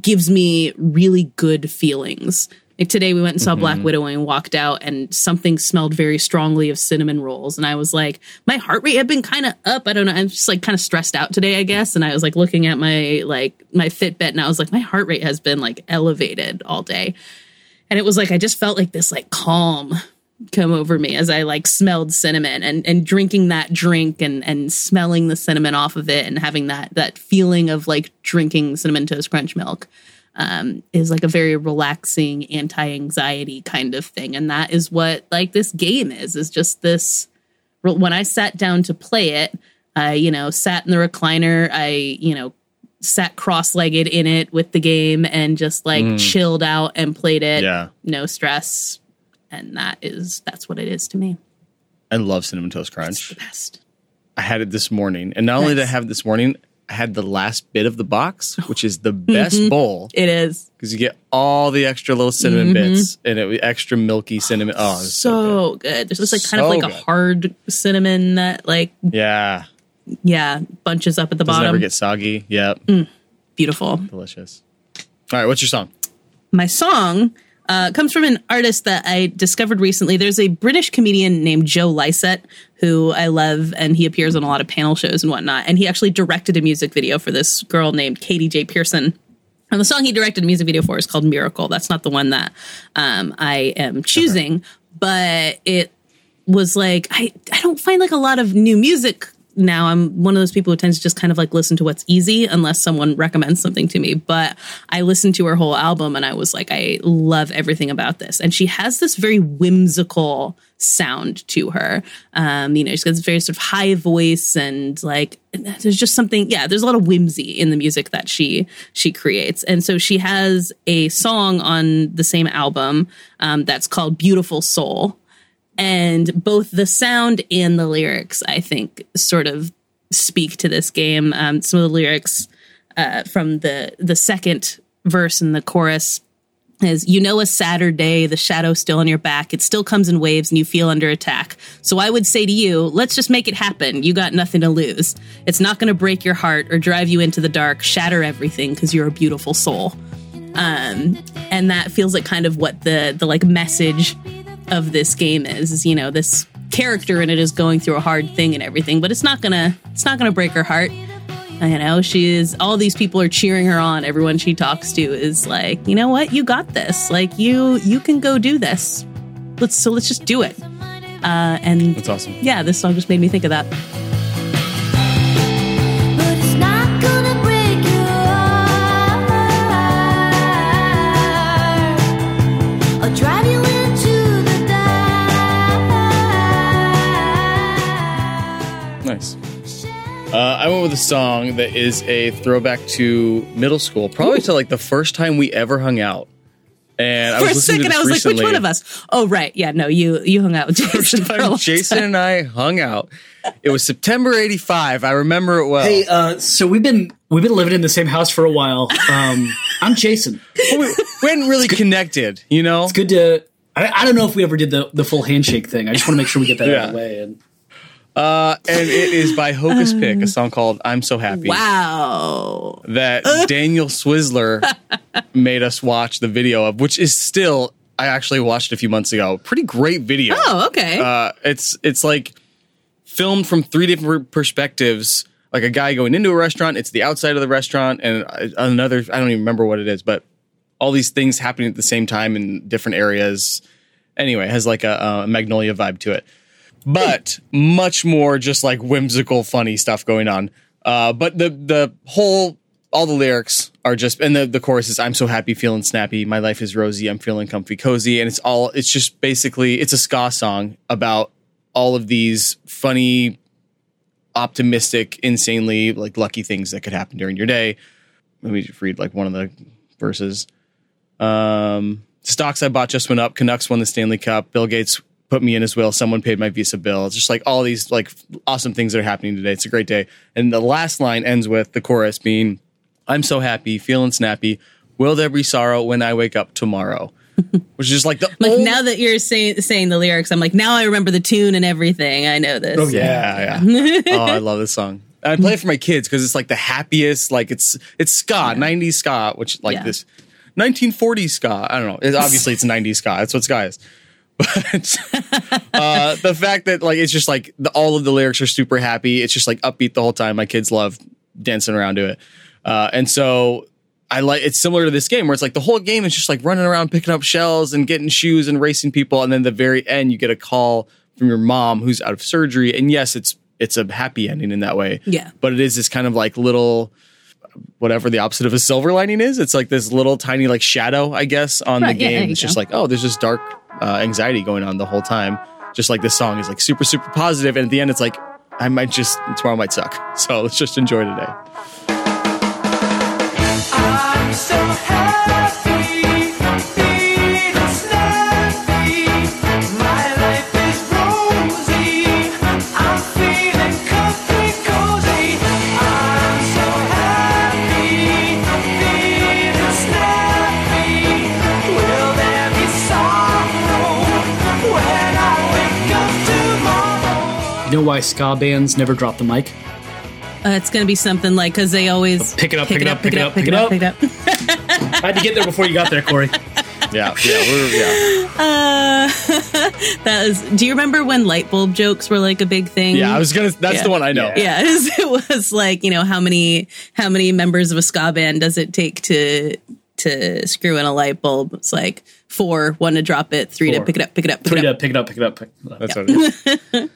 S6: gives me really good feelings. Like today we went and saw
S5: Mm-hmm.
S6: Black Widow and walked out and something smelled very strongly of cinnamon rolls. And I was like, my heart rate had been kind of up. I don't know. I'm just like kind of stressed out today, I guess. And I was like looking at my like my Fitbit and I was like, my heart rate has been like elevated all day. And it was like I just felt like this like calm come over me as I like smelled cinnamon and and drinking that drink and and smelling the cinnamon off of it and having that that feeling of like drinking cinnamon toast crunch milk um, is like a very relaxing anti-anxiety kind of thing. And that is what like this game is is just this when i sat down to play it i you know sat in the recliner i you know sat cross-legged in it with the game and just like chilled out and played it.
S5: Yeah.
S6: no stress. And that is that's what it is to me.
S5: I love Cinnamon Toast Crunch.
S6: the best.
S5: I had it this morning. And not only did I have it this morning, had the last bit of the box, [LAUGHS] which is the best mm-hmm. bowl
S6: It is
S5: because you get all the extra little cinnamon mm-hmm. bits and it extra milky cinnamon. Oh, so,
S6: so good. There's just like kind of
S5: So
S6: like a hard cinnamon that like
S5: yeah.
S6: yeah bunches up at the
S5: Doesn't
S6: bottom.
S5: Never get soggy. Yep, mm,
S6: Beautiful.
S5: delicious. All right, what's your song?
S6: my song uh, comes from an artist that I discovered recently. There's a British comedian named Joe Lycett who I love, and he appears on a lot of panel shows and whatnot. And he actually directed a music video for this girl named Katy J. Pearson. And the song he directed a music video for is called Miracle. That's not the one that um, I am choosing, but it was like I, I don't find like a lot of new music now i'm one of those people who tends to just kind of like listen to what's easy unless someone recommends something to me. But i listened to her whole album and i was like i love everything about this. And she has this very whimsical sound to her. Um you know she's got this very sort of high voice and like there's just something yeah there's a lot of whimsy in the music that she she creates. And so she has a song on the same album um, that's called beautiful soul and both the sound and the lyrics i think sort of speak to this game um, some of the lyrics uh, from the the second verse and the chorus is you know a Saturday, the shadow still on your back. It still comes in waves and you feel under attack. So I would say to you, let's just make it happen. You got nothing to lose. It's not going to break your heart or drive you into the dark, shatter everything because you're a beautiful soul. Um, and that feels like kind of what the the like message of this game is, is you know this character in it is going through a hard thing and everything but it's not gonna it's not gonna break her heart. You know she is all these people are cheering her on. Everyone she talks to is like you know what? You got this. Like you you can go do this. Let's so let's just do it. Uh and
S5: That's awesome.
S6: yeah this song just made me think of that
S5: Uh, I went with a song that is a throwback to middle school, probably to like the first time we ever hung out. And I
S6: for
S5: was
S6: a
S5: listening
S6: second
S5: to
S6: i
S5: this
S6: was like which one of us oh right yeah no you you hung out with jason for a long
S5: Jason
S6: time.
S5: and I hung out. It was September '85. I remember it well.
S3: Hey, uh, so we've been we've been living in the same house for a while. Um, [LAUGHS] I'm Jason.
S5: we, we hadn't really connected, you know.
S3: It's good to. I, I don't know if we ever did the, the full handshake thing. I just want to make sure we get that out of the way. And
S5: Uh, and it is by Hocus Pick, a song called "I'm So Happy."
S6: wow
S5: that [LAUGHS] Daniel Swizzler made us watch the video of, which is still I actually watched a few months ago. Pretty great video.
S6: oh okay
S5: Uh, it's it's like filmed from three different perspectives. Like a guy going into a restaurant, it's the outside of the restaurant, and another I don't even remember what it is, but all these things happening at the same time in different areas. Anyway, it has like a, a Magnolia vibe to it, but much more just like whimsical, funny stuff going on. Uh, but the the whole all the lyrics are just and the the chorus is I'm so happy, feeling snappy. My life is rosy. I'm feeling comfy, cozy, and it's all it's just basically it's a ska song about all of these funny, optimistic, insanely like lucky things that could happen during your day. Let me just read like one of the verses. Um, stocks I bought just went up. Canucks won the Stanley Cup. Bill Gates put me in his will. Someone paid my Visa bill. It's just like all these like awesome things that are happening today. It's a great day. And the last line ends with the chorus being, "I'm so happy, feeling snappy. Will there be sorrow when I wake up tomorrow?" [LAUGHS] Which is just like the
S6: like
S5: old-
S6: now that you're saying saying the lyrics i'm like now i remember the tune and everything i know this Oh
S5: Yeah, yeah. [LAUGHS] oh, I love this song. I play it for my kids because it's like the happiest. Like it's it's ska, '90s ska, which like
S6: Yeah.
S5: this 1940s ska. I don't know. It, obviously, it's '90s ska. That's what ska is. But [LAUGHS] uh, the fact that like it's just like the, all of the lyrics are super happy. It's just like upbeat the whole time. My kids love dancing around to it, uh, and so I like it's similar to this game where it's like the whole game is just like running around picking up shells and getting shoes and racing people, and then the very end you get a call from your mom who's out of surgery, and yes, it's it's a happy ending in that way.
S6: Yeah.
S5: but it is this kind of like little whatever the opposite of a silver lining is. It's like this little tiny like shadow, I guess, on
S6: Right,
S5: the game.
S6: you
S5: it's just like oh, there's this dark uh, anxiety going on the whole time. Just like this song is like super super positive, and at the end it's like I might just tomorrow might suck. [LAUGHS] So let's just enjoy today.
S3: Know why ska bands never drop the mic?
S6: Uh, it's going to be something like because they always
S3: Pick it up, pick it up, pick it up, pick it up.
S6: pick it up.
S3: I had to get there before you got there, Corey.
S5: Yeah, yeah, we're, yeah.
S6: Uh, that was. Do you remember when light bulb jokes were like a big thing?
S5: Yeah, I was gonna. That's
S6: Yeah.
S5: the one I know.
S6: Yeah, it was, it was like you know how many how many members of a ska band does it take to to screw in a light bulb? It's like four, one to drop it, three to pick it up, pick it up, pick
S3: Three
S6: it
S3: to pick it up, pick it up, pick it up.
S5: That's what it is.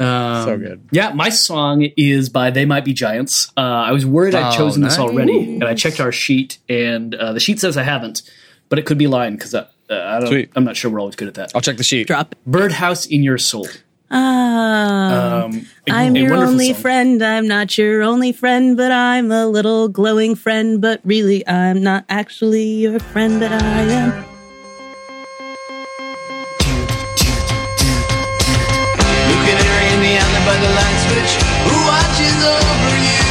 S3: Um,
S5: so good.
S3: Yeah, my song is by They Might Be Giants. Uh, I was worried I'd
S5: Oh,
S3: chosen this already, and I checked our sheet, and uh, the sheet says I haven't, but it could be lying because uh, i don't i'm not sure we're always good at that.
S5: I'll check the sheet.
S6: Drop.
S3: Birdhouse in Your Soul.
S6: Ah,
S3: Um, a-
S6: I'm
S3: a
S6: your only
S3: song.
S6: friend. I'm not your only friend, but I'm a little glowing friend. But really, I'm not actually your friend, but I am.
S10: Over you?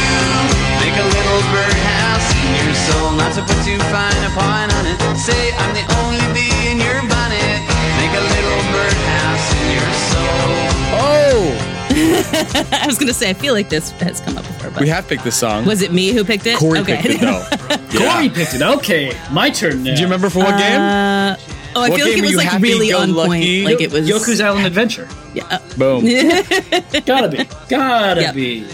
S10: Make a little birdhouse in your soul. Not to put too fine a point on it. Say I'm the only bee in your bonnet. Make a little birdhouse in your soul.
S5: Oh, [LAUGHS]
S6: I was gonna say, I feel like this has come up before, but
S5: we have picked this song.
S6: was it me who picked it?
S5: Corey
S6: okay.
S5: picked it though. [LAUGHS]
S3: Corey picked it. Okay, my turn now.
S5: Do you remember for what game?
S6: Uh, oh, I
S5: What
S6: feel like it was like
S5: happy
S6: really
S5: go
S6: on
S5: lucky?
S6: point. Like it was
S3: Yoku's Island [LAUGHS] Adventure.
S6: Yeah.
S5: Boom.
S3: Gotta be. Gotta
S6: Yep.
S3: be.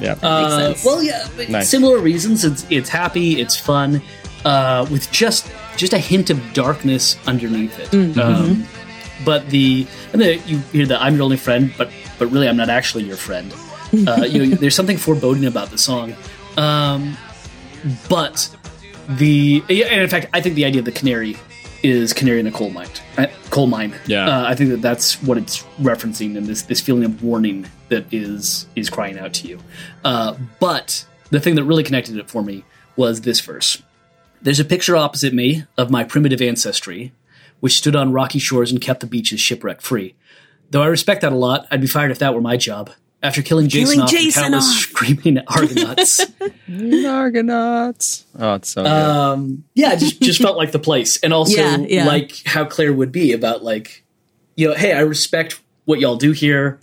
S5: Yeah.
S3: Uh, well, yeah,
S5: Nice.
S3: similar reasons. It's it's happy, it's fun, uh, with just just a hint of darkness underneath it.
S6: Mm-hmm.
S3: Um, but the and the, you hear the "I'm your only friend," but but really I'm not actually your friend. Uh, [LAUGHS] you know, there's something foreboding about the song. Um, but the and in fact, I think the idea of the canary is canary in a coal mine. Uh, coal mine.
S5: Yeah.
S3: uh, I think that that's what it's referencing, and this this feeling of warning that is is crying out to you. Uh, but the thing that really connected it for me was this verse. There's a picture opposite me of my primitive ancestry, which stood on rocky shores and kept the beaches shipwreck free. Though I respect that a lot, I'd be fired if that were my job. After killing Jason
S6: Killing
S3: off
S6: Jason
S3: and countless
S6: off.
S3: screaming [LAUGHS] Argonauts.
S5: Argonauts. Oh, it's so good.
S3: um, yeah, it just just felt like the place, and also
S6: Yeah, yeah.
S3: like how Claire would be about like, you know, hey, I respect what y'all do here.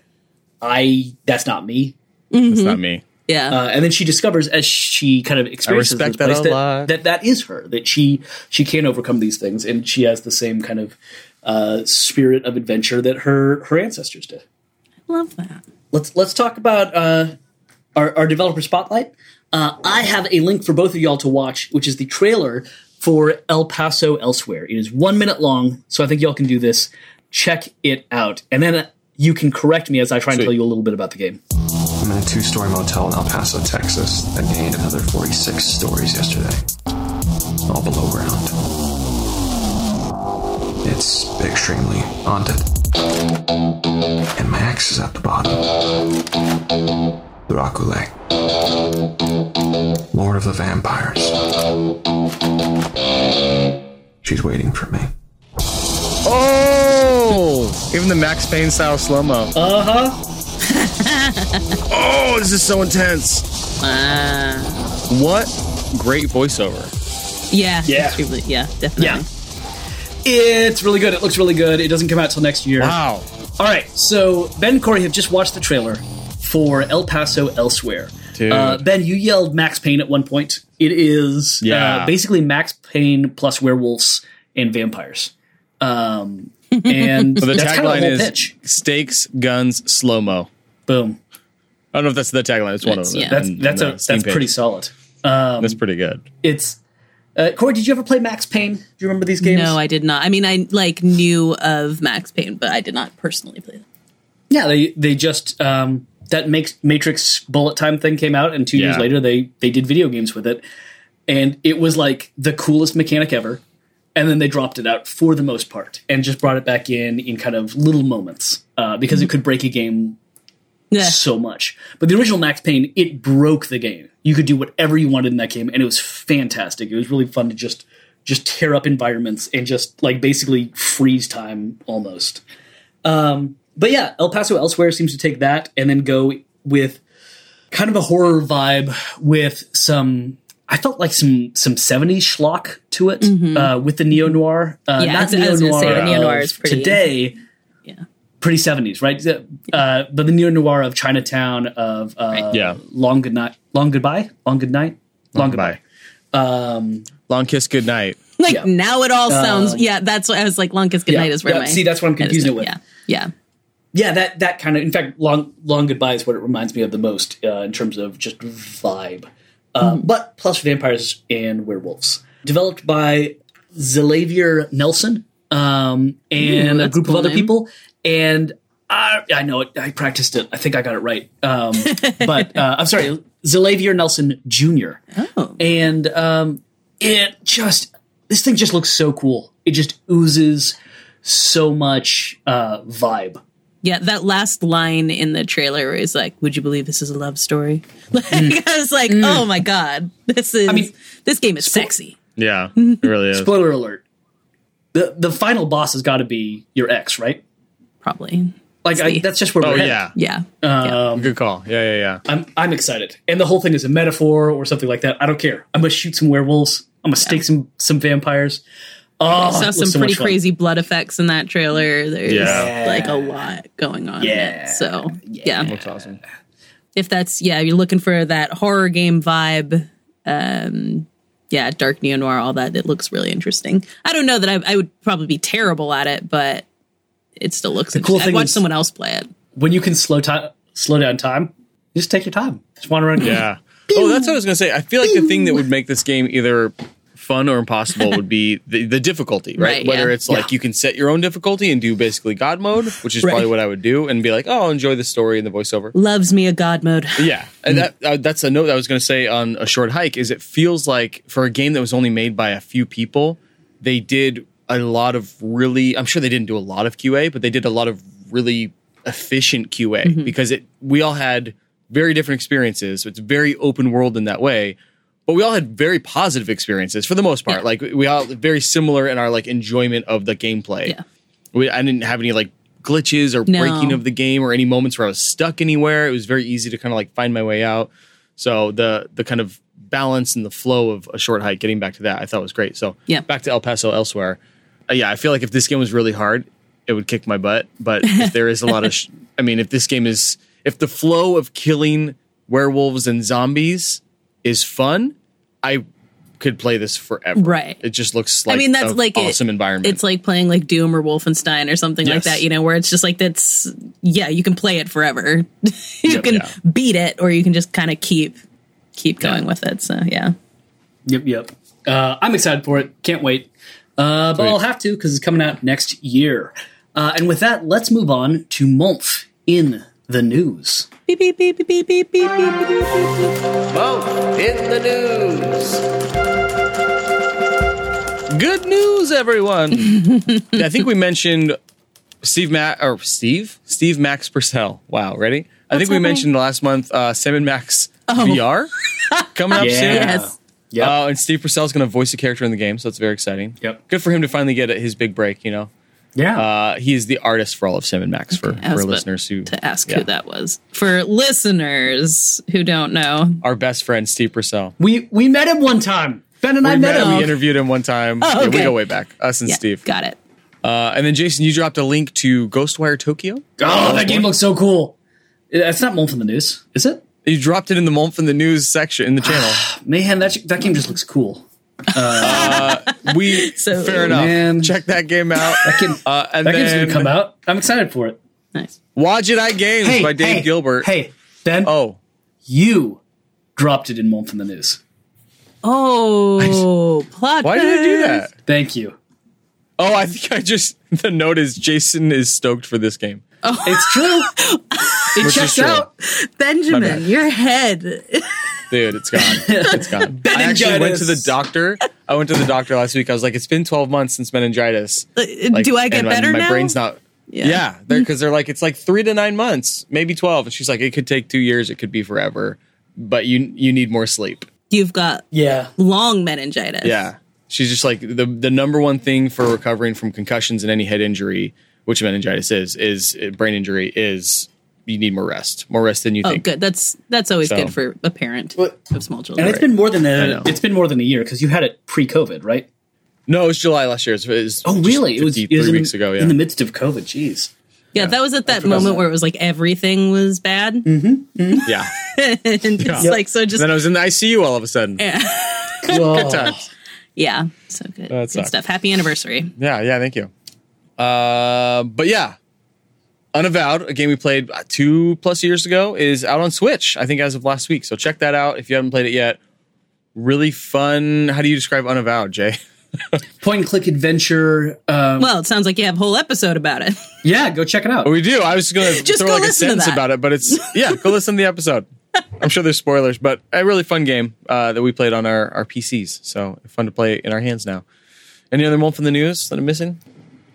S3: I that's not me.
S5: That's not me.
S6: yeah.
S3: Uh, and then she discovers as she kind of experiences
S5: respect
S3: this
S5: that
S3: place
S5: a
S3: that,
S5: lot.
S3: that that is her that she she can overcome these things and she has the same kind of uh, spirit of adventure that her her ancestors did.
S6: I Love that.
S3: Let's let's talk about uh, our, our developer spotlight. Uh, I have a link for both of y'all to watch, which is the trailer for El Paso Elsewhere. It is one minute long, so I think y'all can do this. Check it out, and then you can correct me as I try and
S5: Sweet.
S3: tell you a little bit about the game.
S11: I'm in a two story motel in El Paso, Texas that gained another 46 stories yesterday, all below ground. It's extremely haunted. And my axe is at the bottom. Dracula. Lord of the Vampires. She's waiting for me.
S5: Oh, even the Max Payne style slow mo.
S3: Uh huh. [LAUGHS]
S5: Oh, this is so intense.
S6: Uh,
S5: What great voiceover.
S6: yeah.
S3: Yeah.
S6: extremely- yeah. Definitely.
S3: Yeah. It's really good. It looks really good. It doesn't come out till next year.
S5: Wow.
S3: All right. So Ben and Corey have just watched the trailer for El Paso Elsewhere.
S5: Dude.
S3: Uh, ben, you yelled Max Payne at one point. It is
S5: Yeah.
S3: uh, basically Max Payne plus werewolves and vampires. Um, and
S5: So the
S3: that's kind of
S5: tagline is
S3: pitch.
S5: stakes, guns, slow mo.
S3: Boom.
S5: I don't know if that's the tagline. It's one of
S6: That's-
S5: them.
S6: yeah.
S3: That's
S5: in- in
S3: that's
S5: the
S3: a that's
S5: page.
S3: pretty solid. Um,
S5: That's pretty good.
S3: it's uh, Corey. Did you ever play Max Payne? Do you remember these games?
S6: No, I did not. I mean, I like knew of Max Payne, but I did not personally play them.
S3: Yeah, they they just um, that makes Matrix bullet time thing came out, and two years later they they did video games with it, and it was like the coolest mechanic ever. And then they dropped it out for the most part, and just brought it back in in kind of little moments uh, because it could break a game
S6: Yeah.
S3: so much. But the original Max Payne, it broke the game. You could do whatever you wanted in that game, and it was fantastic. It was really fun to just just tear up environments and just like basically freeze time almost. Um, but yeah, El Paso Elsewhere seems to take that and then go with kind of a horror vibe with some. I felt like some some seventies schlock to it uh, with the neo noir. Uh,
S6: Yeah,
S3: not
S6: I was- gonna say the
S3: neo-noir
S6: neo-noir
S3: of
S6: is pretty-
S3: today.
S6: Yeah.
S3: pretty 70s, right? The- Uh, but the neo noir of Chinatown, of uh,
S5: Yeah.
S3: Long Good Night, Long Goodbye, Long Good Night, Long, Goodbye. Um,
S5: Long kiss, good night.
S6: Like
S3: Yeah.
S6: now it all sounds.
S3: Um,
S6: yeah, that's what I was like. Long kiss goodnight
S3: yeah,
S6: is where
S3: yeah,
S6: my
S3: see, that's what I'm
S6: head is
S3: confusing it with.
S6: Yeah, yeah.
S3: yeah, that that kind of. In fact, Long Long Goodbye is what it reminds me of the most uh, in terms of just vibe. Uh, But plus vampires and werewolves, developed by Xalavier Nelson um, and
S6: Ooh,
S3: a group
S6: cool
S3: of other
S6: name.
S3: people. And I, I know it. I practiced it. I think I got it right. Um, [LAUGHS] but uh, I'm sorry, Xalavier Nelson Jr.
S6: Oh,
S3: and um, it just this thing just looks so cool. It just oozes so much uh, vibe.
S6: Yeah. That last line in the trailer is like, "Would you believe this is a love story?" [LAUGHS] Like I was like, "Oh my god, this is." I
S3: mean,
S6: this game is sexy.
S5: Yeah, [LAUGHS] it really is.
S3: Spoiler alert: the the final boss has got to be your ex, right?
S6: Probably.
S3: Like I, that's just where
S5: Oh
S3: we're headed.
S5: yeah,
S6: Yeah.
S3: Um,
S5: good call. Yeah, yeah, yeah.
S3: I'm I'm excited, and the whole thing is a metaphor or something like that. I don't care. I'm gonna shoot some werewolves. I'm gonna stake some some vampires. Oh,
S6: Saw some
S3: so
S6: pretty crazy blood effects in that trailer. There's
S5: Yeah.
S6: like a lot going on. in
S3: Yeah.
S6: it. So yeah.
S5: Looks awesome.
S6: if that's yeah, you're looking for that horror game vibe. Um, yeah, dark neo noir, all that. It looks really interesting. I don't know that I, I would probably be terrible at it, but it still looks.
S3: The
S6: The
S3: cool
S6: cool I'd watch
S3: is-
S6: someone else play it.
S3: When you can slow time, slow down time, just take your time. Just wander around.
S5: Yeah. [LAUGHS] Oh, that's what I was gonna say. I feel like the thing that would make this game either fun or impossible would be [LAUGHS] the, the difficulty, right?
S6: Right,
S5: Whether
S6: yeah.
S5: it's like you can set your own difficulty and do basically God mode, which is
S3: Right.
S5: probably what I would do, and be like, oh, enjoy the story and the voiceover.
S6: Loves me a god mode. [LAUGHS]
S5: Yeah, and that uh, that's a note I was going to say on a short hike. Is it feels like for a game that was only made by a few people, they did a lot of really. I'm sure they didn't do a lot of QA, but they did a lot of really efficient QA because it. We all had very different experiences. So it's very open world in that way. But we all had very positive experiences for the most part.
S6: Yeah.
S5: Like we all very similar in our like enjoyment of the gameplay.
S6: Yeah.
S5: We, I didn't have any like glitches or
S6: No.
S5: breaking of the game or any moments where I was stuck anywhere. It was very easy to kind of like find my way out. So the the kind of balance and the flow of a short hike, getting back to that, I thought was great. So
S6: Yeah.
S5: back to El Paso elsewhere. Uh, yeah, I feel like if this game was really hard, it would kick my butt. But if there is a lot of, [LAUGHS] sh- I mean, if this game is, if the flow of killing werewolves and zombies is fun, I could play this forever.
S6: Right.
S5: It just looks like
S6: I mean, that's
S5: a
S6: like it-
S5: awesome environment.
S6: It's like playing like Doom or Wolfenstein or something like that, you know, where it's just like that's yeah, you can play it forever. [LAUGHS] you
S5: Yep,
S6: can
S5: yeah.
S6: beat it, or you can just kind of keep keep going with it. So yeah,
S3: Yep, yep. Uh, I'm excited for it. Can't wait. Uh, but
S5: Sweet.
S3: I'll have to because it's coming out next year. Uh, and with that, let's move on to month in the news.
S6: beep beep beep beep beep beep beep beep beep. beep.
S5: Month in the news. Good news, everyone. I think we mentioned Steve Mac or Steve Steve Max Purcell. Wow, ready? I think we
S6: happening?
S5: mentioned last month uh, Sam and Max VR coming up soon.
S6: Yes.
S3: Yep.
S5: Uh, and Steve Purcell's going to voice a character in the game, so that's very exciting.
S3: Yep.
S5: Good for him to finally get his big break. You know,
S3: yeah.
S5: uh, he is the artist for all of Sam and Max for,
S6: I
S5: for listeners who
S6: to ask
S5: yeah.
S6: who that was for listeners who don't know.
S5: Our best friend Steve Purcell.
S3: we we met him one time. Ben and I
S5: we
S3: met
S5: met him.
S3: him.
S5: We interviewed him one time.
S6: Oh,
S5: Yeah, we go way back. Us and
S6: Yeah,
S5: Steve.
S6: got it.
S5: Uh, and then Jason, you dropped a link to Ghostwire Tokyo.
S3: Oh, that game looks so cool. It's not month in the news, is it?
S5: You dropped it in the month in the news section in the channel.
S3: Man, that that game just looks cool.
S5: We [LAUGHS]
S6: So-
S5: fair enough.
S3: Man.
S5: Check that game out.
S3: That game,
S5: Uh, and
S3: that game's gonna come out. I'm excited for it.
S6: Nice.
S5: Watch It I Games by Dave
S3: hey,
S5: Gilbert.
S3: Hey, Ben.
S5: Oh,
S3: you dropped it in month in the news.
S6: Oh, plot.
S5: why did I do that?
S3: Thank you.
S5: Oh, I think I just the note is Jason is stoked for this game. Oh.
S3: It's true. [LAUGHS] It
S5: Which
S3: checks out.
S6: Benjamin, your head. [LAUGHS]
S5: Dude, it's gone. It's gone. [LAUGHS] I actually went to the doctor. I went to the doctor last week. I was like, it's been 12 months since meningitis. Like,
S6: do I get
S5: and my-
S6: better
S5: my
S6: now?
S5: brain's not.
S6: Yeah.
S5: Yeah, because they're like it's like three to nine months, maybe twelve. And she's like, it could take two years, it could be forever, but you you need more sleep.
S6: You've got
S3: Yeah.
S6: long meningitis.
S5: Yeah, she's just like the the number one thing for recovering from concussions and any head injury, which meningitis is, is uh, brain injury is you need more rest, more rest than you think.
S6: Oh,
S5: think.
S6: good. That's that's always
S5: So-
S6: good for a parent
S3: But-
S6: of small children.
S3: And it's been more than
S5: I
S3: a
S5: know.
S3: it's been more than a year because you had it pre-COVID, right?
S5: No, it was July last year. It was,
S3: Oh, really? It was, it was in,
S5: weeks ago. Yeah,
S3: in the midst of COVID. Jeez.
S6: Yeah, that was at that moment where it was like everything was bad.
S5: mm-hmm Yeah. [LAUGHS]
S6: and it's like, so just,
S5: then I was in the ICU all of a sudden.
S6: yeah. [LAUGHS]
S5: Good times.
S6: yeah. So good.
S5: That
S6: good
S5: sucks.
S6: stuff. Happy anniversary.
S5: Yeah, yeah, thank you. Uh, but yeah, Unavowed, a game we played uh, two plus years ago, is out on Switch. I think as of last week. So check that out if you haven't played it yet. Really fun. How do you describe Unavowed, Jay? [LAUGHS]
S3: Point and click adventure. Um,
S6: Well, it sounds like you have a whole episode about it. [LAUGHS]
S3: yeah, go check it out.
S5: Oh, we do. I was just going [LAUGHS] to throw like a
S6: listen
S5: sentence about it, but it's yeah. Go listen to the episode. I'm sure there's spoilers, but a really fun game uh, that we played on our, our PCs. So fun to play in our hands now. Any other one from the news that I'm missing?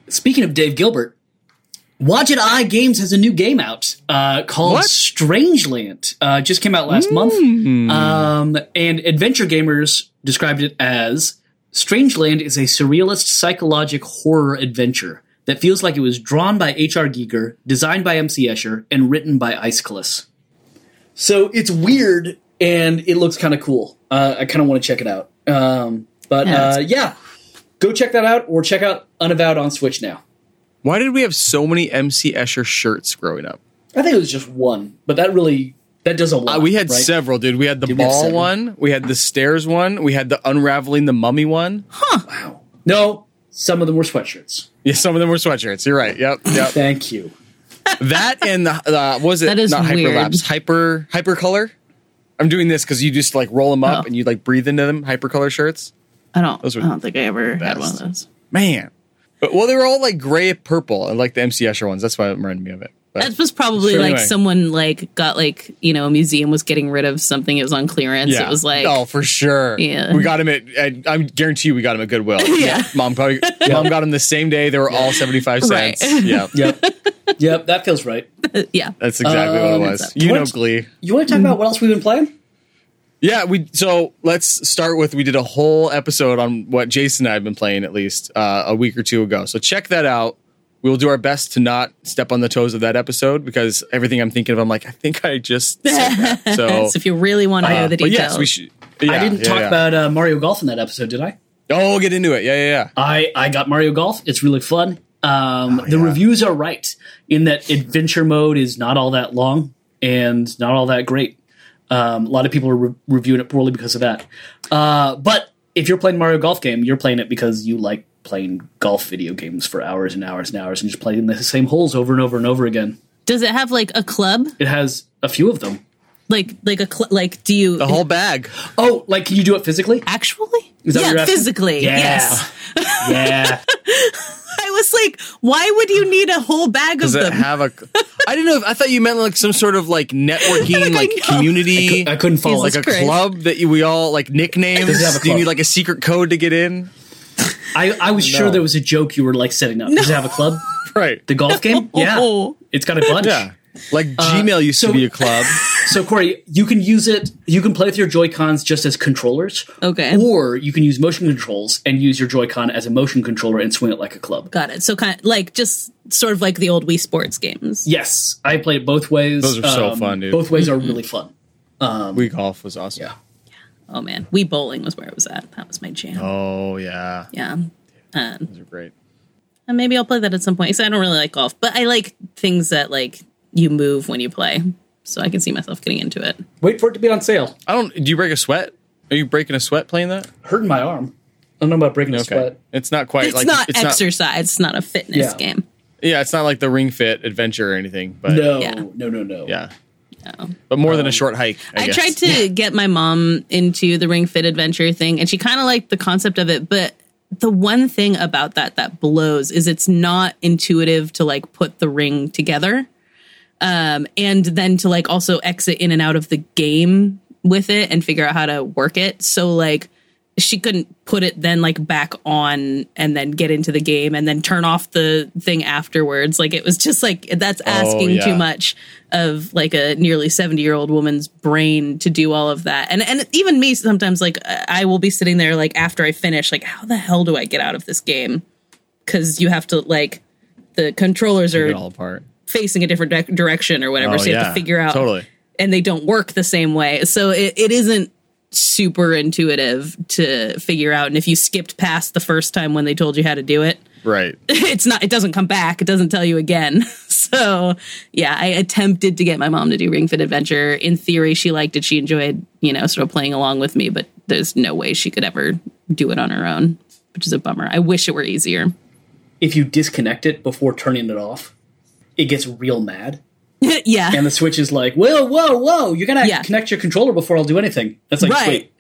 S3: Speaking of Dave Gilbert, Wadjet Eye Games has a new game out uh, called
S5: What?
S3: Strangeland. Uh, just came out last month. Um, and Adventure Gamers described it as Strangeland is a surrealist psychologic horror adventure that feels like it was drawn by H.R. Giger, designed by M.C. Escher, and written by Aeschylus. So it's weird and it looks kind of cool. Uh, I kind of want to check it out. Um, but
S6: Yeah,
S3: uh, yeah, go check that out or check out Unavowed on Switch now.
S5: Why did we have so many MC Escher shirts growing up?
S3: I think it was just one, but that really that does a lot.
S5: Uh, we had
S3: right?
S5: several, dude. We had the
S3: Did we have
S5: ball
S3: seven?
S5: one, we had the stairs one, we had the unraveling the mummy one.
S3: Wow. No, some of them were sweatshirts.
S5: Yeah, some of them were sweatshirts. You're right. Yep, yep.
S3: Thank you.
S5: that and the uh, what was it
S6: That is
S5: not
S6: weird.
S5: hyperlapse, hyper hypercolor. I'm doing this because you just like roll them up
S6: Oh.
S5: and you like breathe into them. Hypercolor shirts,
S6: I don't,
S5: Those were
S6: I don't think I ever had one of those.
S5: man. But well, they were all like gray purple. I like the MC Escher ones. That's why it reminded me of it. But
S6: That was probably
S5: Sure,
S6: like
S5: anyway.
S6: someone like got like you know a museum was getting rid of something. It was on clearance. It was like
S5: oh, for sure.
S6: Yeah.
S5: we got him at. I, I guarantee you, we got him at Goodwill. [LAUGHS]
S6: Yeah.
S5: mom probably. [LAUGHS] Mom got him the same day. They were all seventy five
S6: Right.
S5: cents. [LAUGHS] Yeah,
S3: Yep. yep, that feels right.
S6: yeah.
S5: that's exactly what
S3: Um,
S5: it was. You know, Glee.
S3: You want to talk about what else we've been playing?
S5: Yeah, we so let's start with we did a whole episode on what Jason and I have been playing at least uh, a week or two ago. So check that out. We will do our best to not step on the toes of that episode because everything I'm thinking of, I'm like, I think I just said that. [LAUGHS] So,
S6: So if you really want to know the details,
S5: yes, we should. yeah,
S3: I didn't
S5: yeah,
S3: talk
S5: yeah.
S3: about uh, Mario Golf in that episode, did I?
S5: Oh, we'll get into it. Yeah, yeah, yeah.
S3: I I got Mario Golf. It's really fun. Um,
S5: Oh,
S3: the reviews are right in that adventure mode is not all that long and not all that great. Um, a lot of people are re- reviewing it poorly because of that. Uh, but if you're playing Mario Golf game, you're playing it because you like playing golf video games for hours and hours and hours and just playing the same holes over and over and over again.
S6: does it have like a club?
S3: It has a few of them.
S6: Like like a cl- like do you
S5: The whole bag.
S3: Oh, like can you do it physically?
S6: actually?
S3: Is that
S6: yeah,
S3: you're
S6: physically.
S3: Yeah.
S6: Yes. [LAUGHS]
S3: yeah. [LAUGHS]
S6: I was like, why would you need a whole bag of
S5: Does it
S6: them?
S5: have a? [LAUGHS] I didn't know. If, I thought you meant like some sort of like networking, like
S6: know.
S5: community,
S3: I couldn't follow.
S5: like a
S6: Christ.
S5: club that you, we all like nicknames.
S3: Does it have a
S5: Do you need like a secret code to get in?
S3: I, I was sure there was a joke you were like setting up. Does it have a club?
S5: Right.
S3: The golf game? Yeah. It's got a bunch.
S5: Yeah. Like uh, Gmail used
S3: so-
S5: to be a club. [LAUGHS]
S3: So Corey, you can use it. You can play with your Joy Cons just as controllers.
S6: Okay.
S3: Or you can use motion controls and use your Joy Con as a motion controller and swing it like a club.
S6: Got it. So kind of like just sort of like the old Wii Sports games.
S3: Yes, I played it both ways.
S5: Those are so um, fun, dude.
S3: Both ways are [LAUGHS] really fun.
S5: Um, Wii golf was awesome.
S3: Yeah.
S6: Oh man, Wii Bowling was where it was at. That was my jam.
S5: Oh yeah.
S6: Yeah. Um,
S5: Those are great.
S6: and maybe I'll play that at some point. Because I don't really like golf, but I like things that like you move when you play. So I can see myself getting into it.
S3: Wait for it to be on sale.
S5: I don't. Do you break a sweat? Are you breaking a sweat playing that?
S3: Hurting my arm. I don't know about breaking a sweat.
S5: It's not quite
S6: It's
S5: like
S6: not
S5: it's
S6: exercise. it's not a fitness
S3: Yeah.
S6: game.
S5: yeah, it's not like the Ring Fit Adventure or anything. But
S3: No,
S6: Yeah.
S3: no, no, no.
S5: yeah,
S6: No.
S5: but more than a um, short hike. I,
S6: I,
S5: guess.
S6: tried to get my mom into the Ring Fit Adventure thing, and she kind of liked the concept of it. But the one thing about that that blows is it's not intuitive to like put the ring together, um, and then to like also exit in and out of the game with it and figure out how to work it. So like she couldn't put it then like back on and then get into the game and then turn off the thing afterwards. Like it was just like that's asking
S5: yeah.
S6: too much of like a nearly 70 year old woman's brain to do all of that. And and even me sometimes like I will be sitting there like after I finish like how the hell do I get out of this game? Cuz you have to like the controllers are
S5: all apart.
S6: Facing a different di- direction or whatever
S5: Oh,
S6: so you have to figure out
S5: Totally.
S6: and they don't work the same way. So it, it isn't super intuitive to figure out. And if you skipped past the first time when they told you how to do it,
S5: Right. [LAUGHS]
S6: it's not it doesn't come back it doesn't tell you again [LAUGHS] so yeah i attempted to get my mom to do ring fit adventure in theory she liked it she enjoyed you know sort of playing along with me but there's no way she could ever do it on her own which is a bummer i wish it were easier
S3: If you disconnect it before turning it off, it gets real mad. [LAUGHS]
S6: yeah
S3: And the Switch is like, whoa, whoa, whoa, you're gonna
S6: Yeah.
S3: connect your controller before I'll do anything. That's like,
S6: Right.
S3: wait,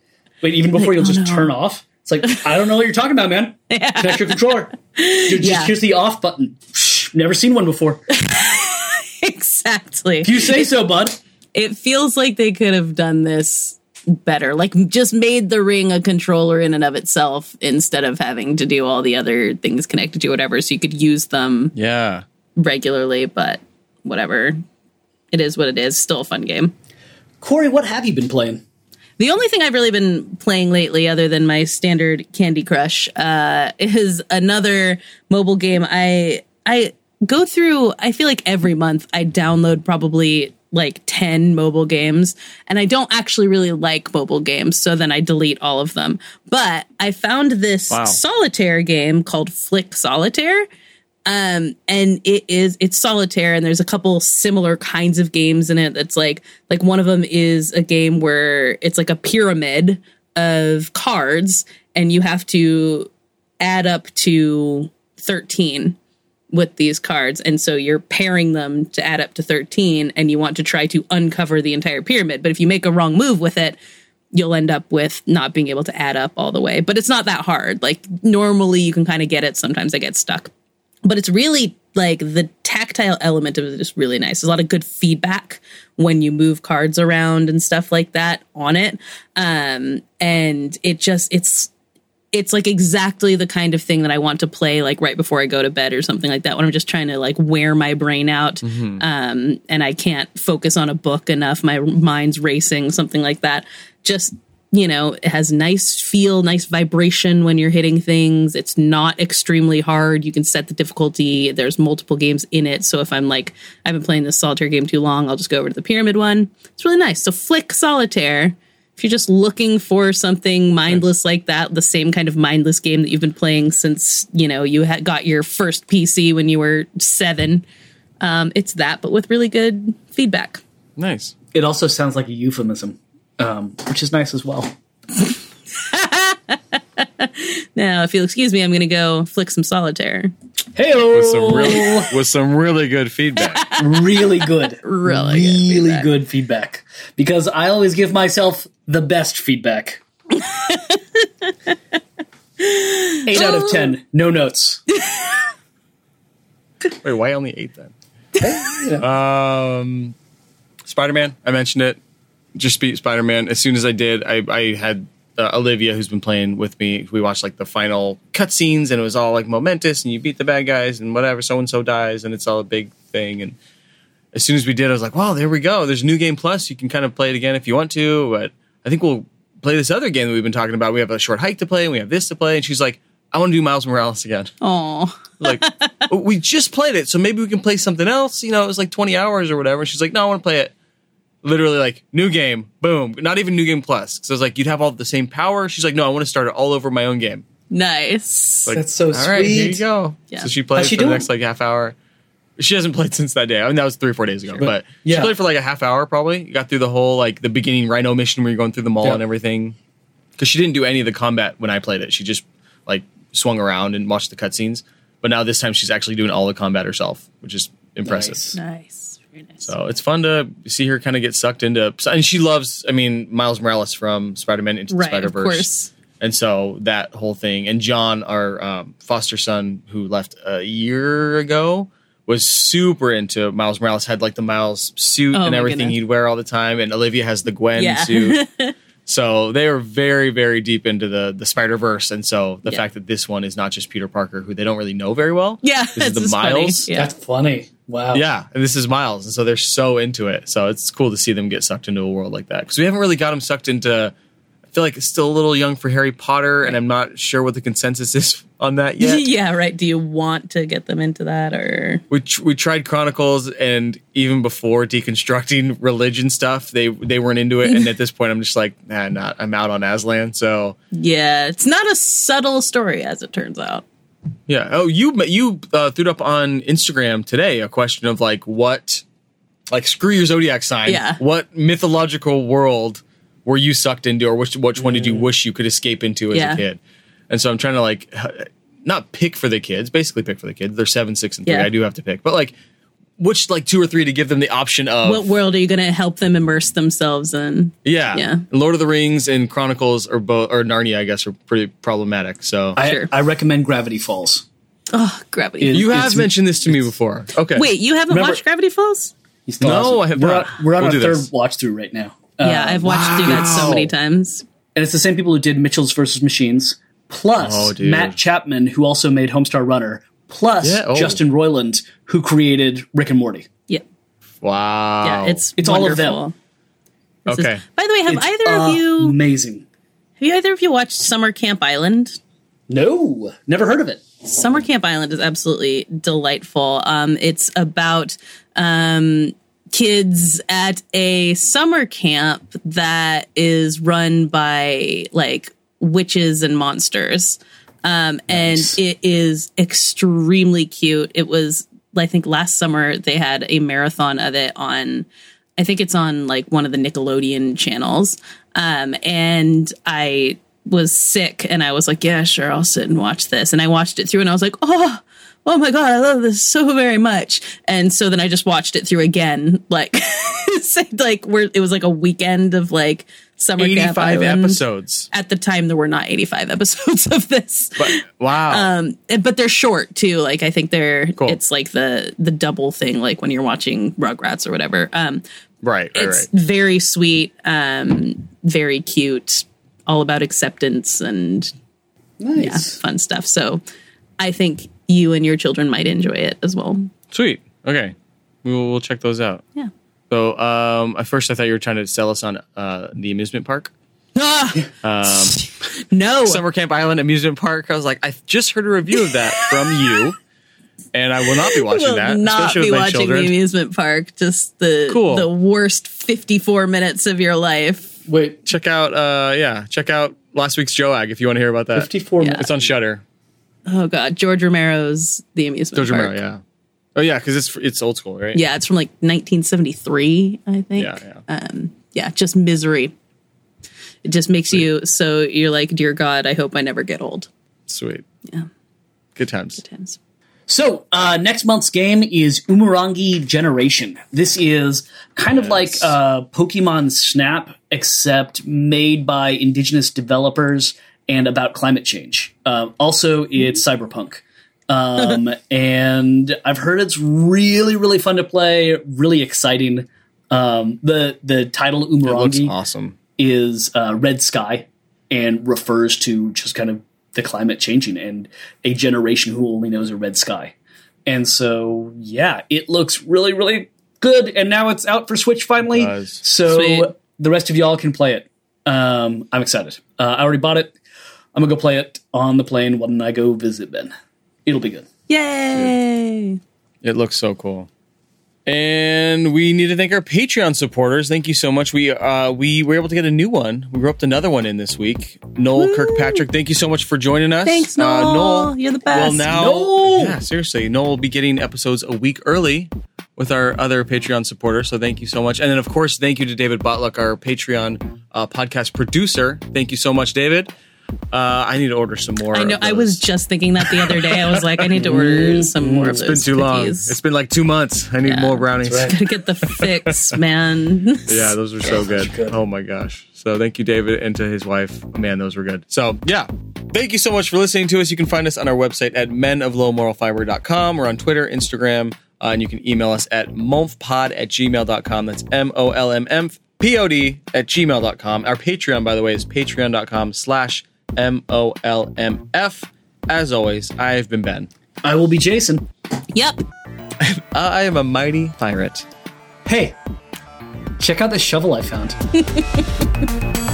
S3: wait, even before
S6: Like,
S3: you'll
S6: oh,
S3: just
S6: no.
S3: turn off? It's like, [LAUGHS] I don't know what you're talking about, man. [LAUGHS] Connect your controller. Dude, just
S6: Yeah.
S3: here's the off button. Psh, Never seen one before.
S6: exactly
S3: If you say so, bud.
S6: it feels like they could have done this better like just made the ring a controller in and of itself instead of having to do all the other things connected to whatever so you could use them
S5: Yeah.
S6: Regularly but whatever it is what it is still a fun game
S3: Corey, what have you been playing?
S6: the only thing I've really been playing lately, other than my standard Candy Crush, uh, is another mobile game. I I go through. I feel like every month I download probably like 10 mobile games and I don't actually really like mobile games so then I delete all of them. But I found this
S5: Wow.
S6: solitaire game called Flick Solitaire um and it is it's solitaire and there's a couple similar kinds of games in it. That's like like one of them is a game where it's like a pyramid of cards and you have to add up to 13 with these cards. And so you're pairing them to add up to 13 and you want to try to uncover the entire pyramid. But if you make a wrong move with it you'll end up with not being able to add up all the way. But it's not that hard. Like normally you can kind of get it. Sometimes i get stuck but it's really like the tactile element of it is really nice. There's a lot of good feedback when you move cards around and stuff like that on it. Um, and it just, it's, it's like exactly the kind of thing that I want to play like right before I go to bed or something like that when I'm just trying to like wear my brain out um, and I can't focus on a book enough. My mind's racing, something like that. Just you know, it has nice feel, nice vibration when you're hitting things. It's not extremely hard. You can set the difficulty. There's multiple games in it. So if I'm like, I've been playing this solitaire game too long, I'll just go over to the pyramid one. It's really nice. So Flick Solitaire. If you're just looking for something mindless like that, the same kind of mindless game that you've been playing since, you know, you had got your first PC when you were seven, um, it's that, but with really good feedback.
S5: Nice.
S3: It also sounds like a euphemism, um, which is nice as well.
S6: Now, if you'll excuse me, I'm going to go flick some solitaire.
S3: Hey,
S5: With some really with some really good feedback. [LAUGHS]
S3: really good,
S6: Really good
S3: really
S6: feedback.
S3: good feedback. Because I always give myself the best feedback. [LAUGHS] Eight out of ten, no notes.
S5: Wait, why only eight then? [LAUGHS] Um, Spider Man. I mentioned it. Just beat Spider Man. As soon as I did, I, I had uh, Olivia, who's been playing with me. We watched like the final cutscenes, and it was all like momentous, and you beat the bad guys, and whatever. So and so dies, and it's all a big thing. And as soon as we did, I was like, "Wow, there we go. There's New Game Plus. You can kind of play it again if you want to." But I think we'll play this other game that we've been talking about. We have a short hike to play, and we have this to play. And she's like, "I want to do Miles Morales again."
S6: Oh, [LAUGHS]
S5: like we just played it, so maybe we can play something else. You know, it was like twenty hours or whatever. She's like, no, I want to play it. Literally, like new game, boom. Not even new game plus. So I was like, you'd have all the same power. She's like, no, I want to start it all over my own game.
S6: nice.
S5: Like,
S3: That's so
S5: all right, here you go.
S6: Yeah.
S5: So she played
S3: she
S5: for the next like half hour. She hasn't played since that day. I mean, that was three or four days ago. But,
S3: yeah.
S5: she played for like a half hour probably. Got through the whole like the beginning Rhino mission where you're going through the mall
S3: Yeah.
S5: and everything. Because she didn't do any of the combat when I played it. She just like swung around and watched the cutscenes. But now this time she's actually doing all the combat herself, which is impressive.
S3: Nice.
S6: nice. Very nice.
S5: So it's fun to see her kind of get sucked into, and she loves. I mean, Miles Morales from Spider Man into the
S6: Right,
S5: Spider Verse, and so that whole thing. And John, our um, foster son, who left a year ago, was super into Miles Morales. Had like the Miles suit
S6: Oh
S5: and everything
S6: goodness.
S5: he'd wear all the time, and Olivia has the Gwen
S6: Yeah.
S5: suit. [LAUGHS] So they are very, very deep into the the Spider Verse, and so the
S6: Yeah.
S5: fact that this one is not just Peter Parker, who they don't really know very well.
S6: Yeah,
S5: this is [LAUGHS] the
S6: just funny.
S5: Miles.
S6: Yeah.
S3: That's funny. Wow.
S5: Yeah, and this is Miles, and so they're so into it. So it's cool to see them get sucked into a world like that because we haven't really got them sucked into. I feel like it's still a little young for Harry Potter, and I'm not sure what the consensus is [LAUGHS] on that yet. [LAUGHS]
S6: yeah, right. Do you want to get them into that or
S5: we tr- we tried Chronicles, and even before deconstructing [LAUGHS] religion stuff, they they weren't into it. And at this point, I'm just like, nah, not. I'm out on Aslan. So
S6: Yeah, it's not a subtle story as it turns out.
S5: Yeah. Oh, you you uh, threw up on Instagram today a question of like what, like screw your zodiac sign.
S6: Yeah.
S5: What mythological world were you sucked into, or which which one did you wish you could escape into as
S6: Yeah.
S5: a kid? And so I'm trying to like not pick for the kids, basically pick for the kids. They're seven, six, and three.
S6: Yeah.
S5: I do have to pick, but like which like two or three to give them the option of
S6: What world are you going to help them immerse themselves in?
S5: yeah,
S6: Yeah.
S5: Lord of the Rings and Chronicles or both or Narnia, I guess, are pretty problematic. So
S3: I,
S6: Sure.
S3: I recommend Gravity Falls.
S6: Oh, Gravity.
S3: It-
S5: you have
S3: it's-
S5: mentioned this to me before. Okay,
S6: Wait, you haven't
S3: Remember-
S6: watched Gravity Falls?
S3: He's still
S5: No,
S3: awesome.
S5: I have
S3: we're. On, we're on
S5: We'll
S3: our third
S5: this.
S3: watch through right now.
S6: yeah,
S3: Uh,
S6: I've watched through that so many times.
S3: and it's the same people who did Mitchell's versus Machines, plus
S5: Oh.
S3: Matt Chapman, who also made Homestar Runner, plus
S5: Yeah, oh.
S3: Justin Roiland, who created Rick and Morty.
S6: Yeah,
S5: wow,
S6: yeah, it's
S3: It's all of them.
S6: wonderful. This is-
S5: okay.
S6: by the way, have
S3: It's
S6: either of you
S3: amazing?
S6: have you either of you watched Summer Camp Island?
S3: No, never heard of it.
S6: Summer Camp Island is absolutely delightful. Um, it's about um, kids at a summer camp that is run by like witches and monsters. Um, and it is extremely cute. It was, I think last summer they had a marathon of it on, I think it's on like one of the Nickelodeon channels. Um, and I was sick and I was like, yeah, sure, I'll sit and watch this. And I watched it through and I was like, oh, oh my God, I love this so very much. And so then I just watched it through again. Like, [LAUGHS] like where it was like a weekend of like summer camp
S5: Eighty-five
S6: Island.
S5: episodes.
S6: At the time, there were not 85 [LAUGHS] episodes of this.
S5: But wow,
S6: Um, but they're short too. Like I think they're
S5: Cool.
S6: it's like the the double thing, like when you're watching Rugrats or whatever. Um,
S5: right, right,
S6: it's
S5: right.
S6: very sweet, um, very cute, all about acceptance and yeah,
S3: Nice.
S6: fun stuff. So I think you and your children might enjoy it as well.
S5: Sweet. Okay, we will we'll check those out.
S6: Yeah.
S5: So, um, at first I thought you were trying to sell us on uh, the amusement park, [LAUGHS]
S6: No,
S5: Summer Camp Island amusement park. I was like, I just heard a review of that from [LAUGHS] you, and I will not be watching
S6: will
S5: that,
S6: not
S5: especially
S6: be
S5: with my
S6: watching
S5: children.
S6: the amusement park. Just the
S5: Cool.
S6: the worst 54 minutes of your life.
S3: Wait,
S5: check out, uh, yeah, check out last week's Joag if you want to hear about that.
S3: 54
S6: Yeah.
S3: minutes.
S5: It's on Shudder.
S6: Oh God, George Romero's The Amusement Park.
S5: George
S6: Park.
S5: Romero, yeah. Oh yeah, because it's it's old school, right?
S6: Yeah, it's from like 1973, I think.
S5: Yeah, yeah.
S6: Um, yeah, just misery. It just makes you so you're like, dear God, I hope I never get old.
S5: Sweet.
S6: Yeah,
S5: Good times.
S6: Good times.
S3: So, uh, next month's game is Umurangi Generation. This is kind of like uh, Pokemon Snap, except made by indigenous developers and about climate change. Uh, also, it's cyberpunk. Um, [LAUGHS] and I've heard it's really, really fun to play, really exciting. Um, the the title
S5: It looks
S3: Umurangi
S5: awesome.
S3: is uh, red sky and refers to just kind of the climate changing and a generation who only knows a red sky. And so, yeah, it looks really, really good. And now it's out for Switch finally. So
S6: Sweet.
S3: the rest of y'all can play it. Um, I'm excited. Uh, I already bought it. I'm gonna go play it on the plane when I go visit Ben. It'll be good.
S6: Yay!
S5: It looks so cool. And we need to thank our Patreon supporters. Thank you so much. We uh, we were able to get a new one. We roped another one in this week. Noel Kirkpatrick, thank you so much for joining us.
S6: Thanks,
S5: Uh,
S6: Noel. You're the best.
S5: Well,
S6: best.
S5: now,
S3: Noel!
S5: yeah, seriously, Noel will be getting episodes a week early with our other Patreon supporters. So thank you so much. And then, of course, thank you to David Botluck, our Patreon uh, podcast producer. Thank you so much, David. Uh, I need to order some more.
S6: I know.
S5: of
S6: I was just thinking that the other day. I was like, I need to [LAUGHS] order some more
S5: It's
S6: of
S5: been
S6: those
S5: too long. It's been like two months. I need
S6: Yeah.
S5: more brownies.
S6: Gotta get the fix, [LAUGHS] man.
S5: Yeah, those were so good. Oh my gosh. So thank you, David, and to his wife. Man, those were good. So yeah. Thank you so much for listening to us. You can find us on our website at menoflowmoralfiber.com or on Twitter, Instagram, uh, and you can email us at molmpod at gmail.com. That's M-O-L-M-P-O-D at gmail.com. Our Patreon, by the way, is patreon.com slash M-O-L-M-F. As always, I've been Ben.
S3: I will be Jason.
S6: Yep.
S5: I am a mighty pirate.
S3: Hey, check out this shovel I found. [LAUGHS]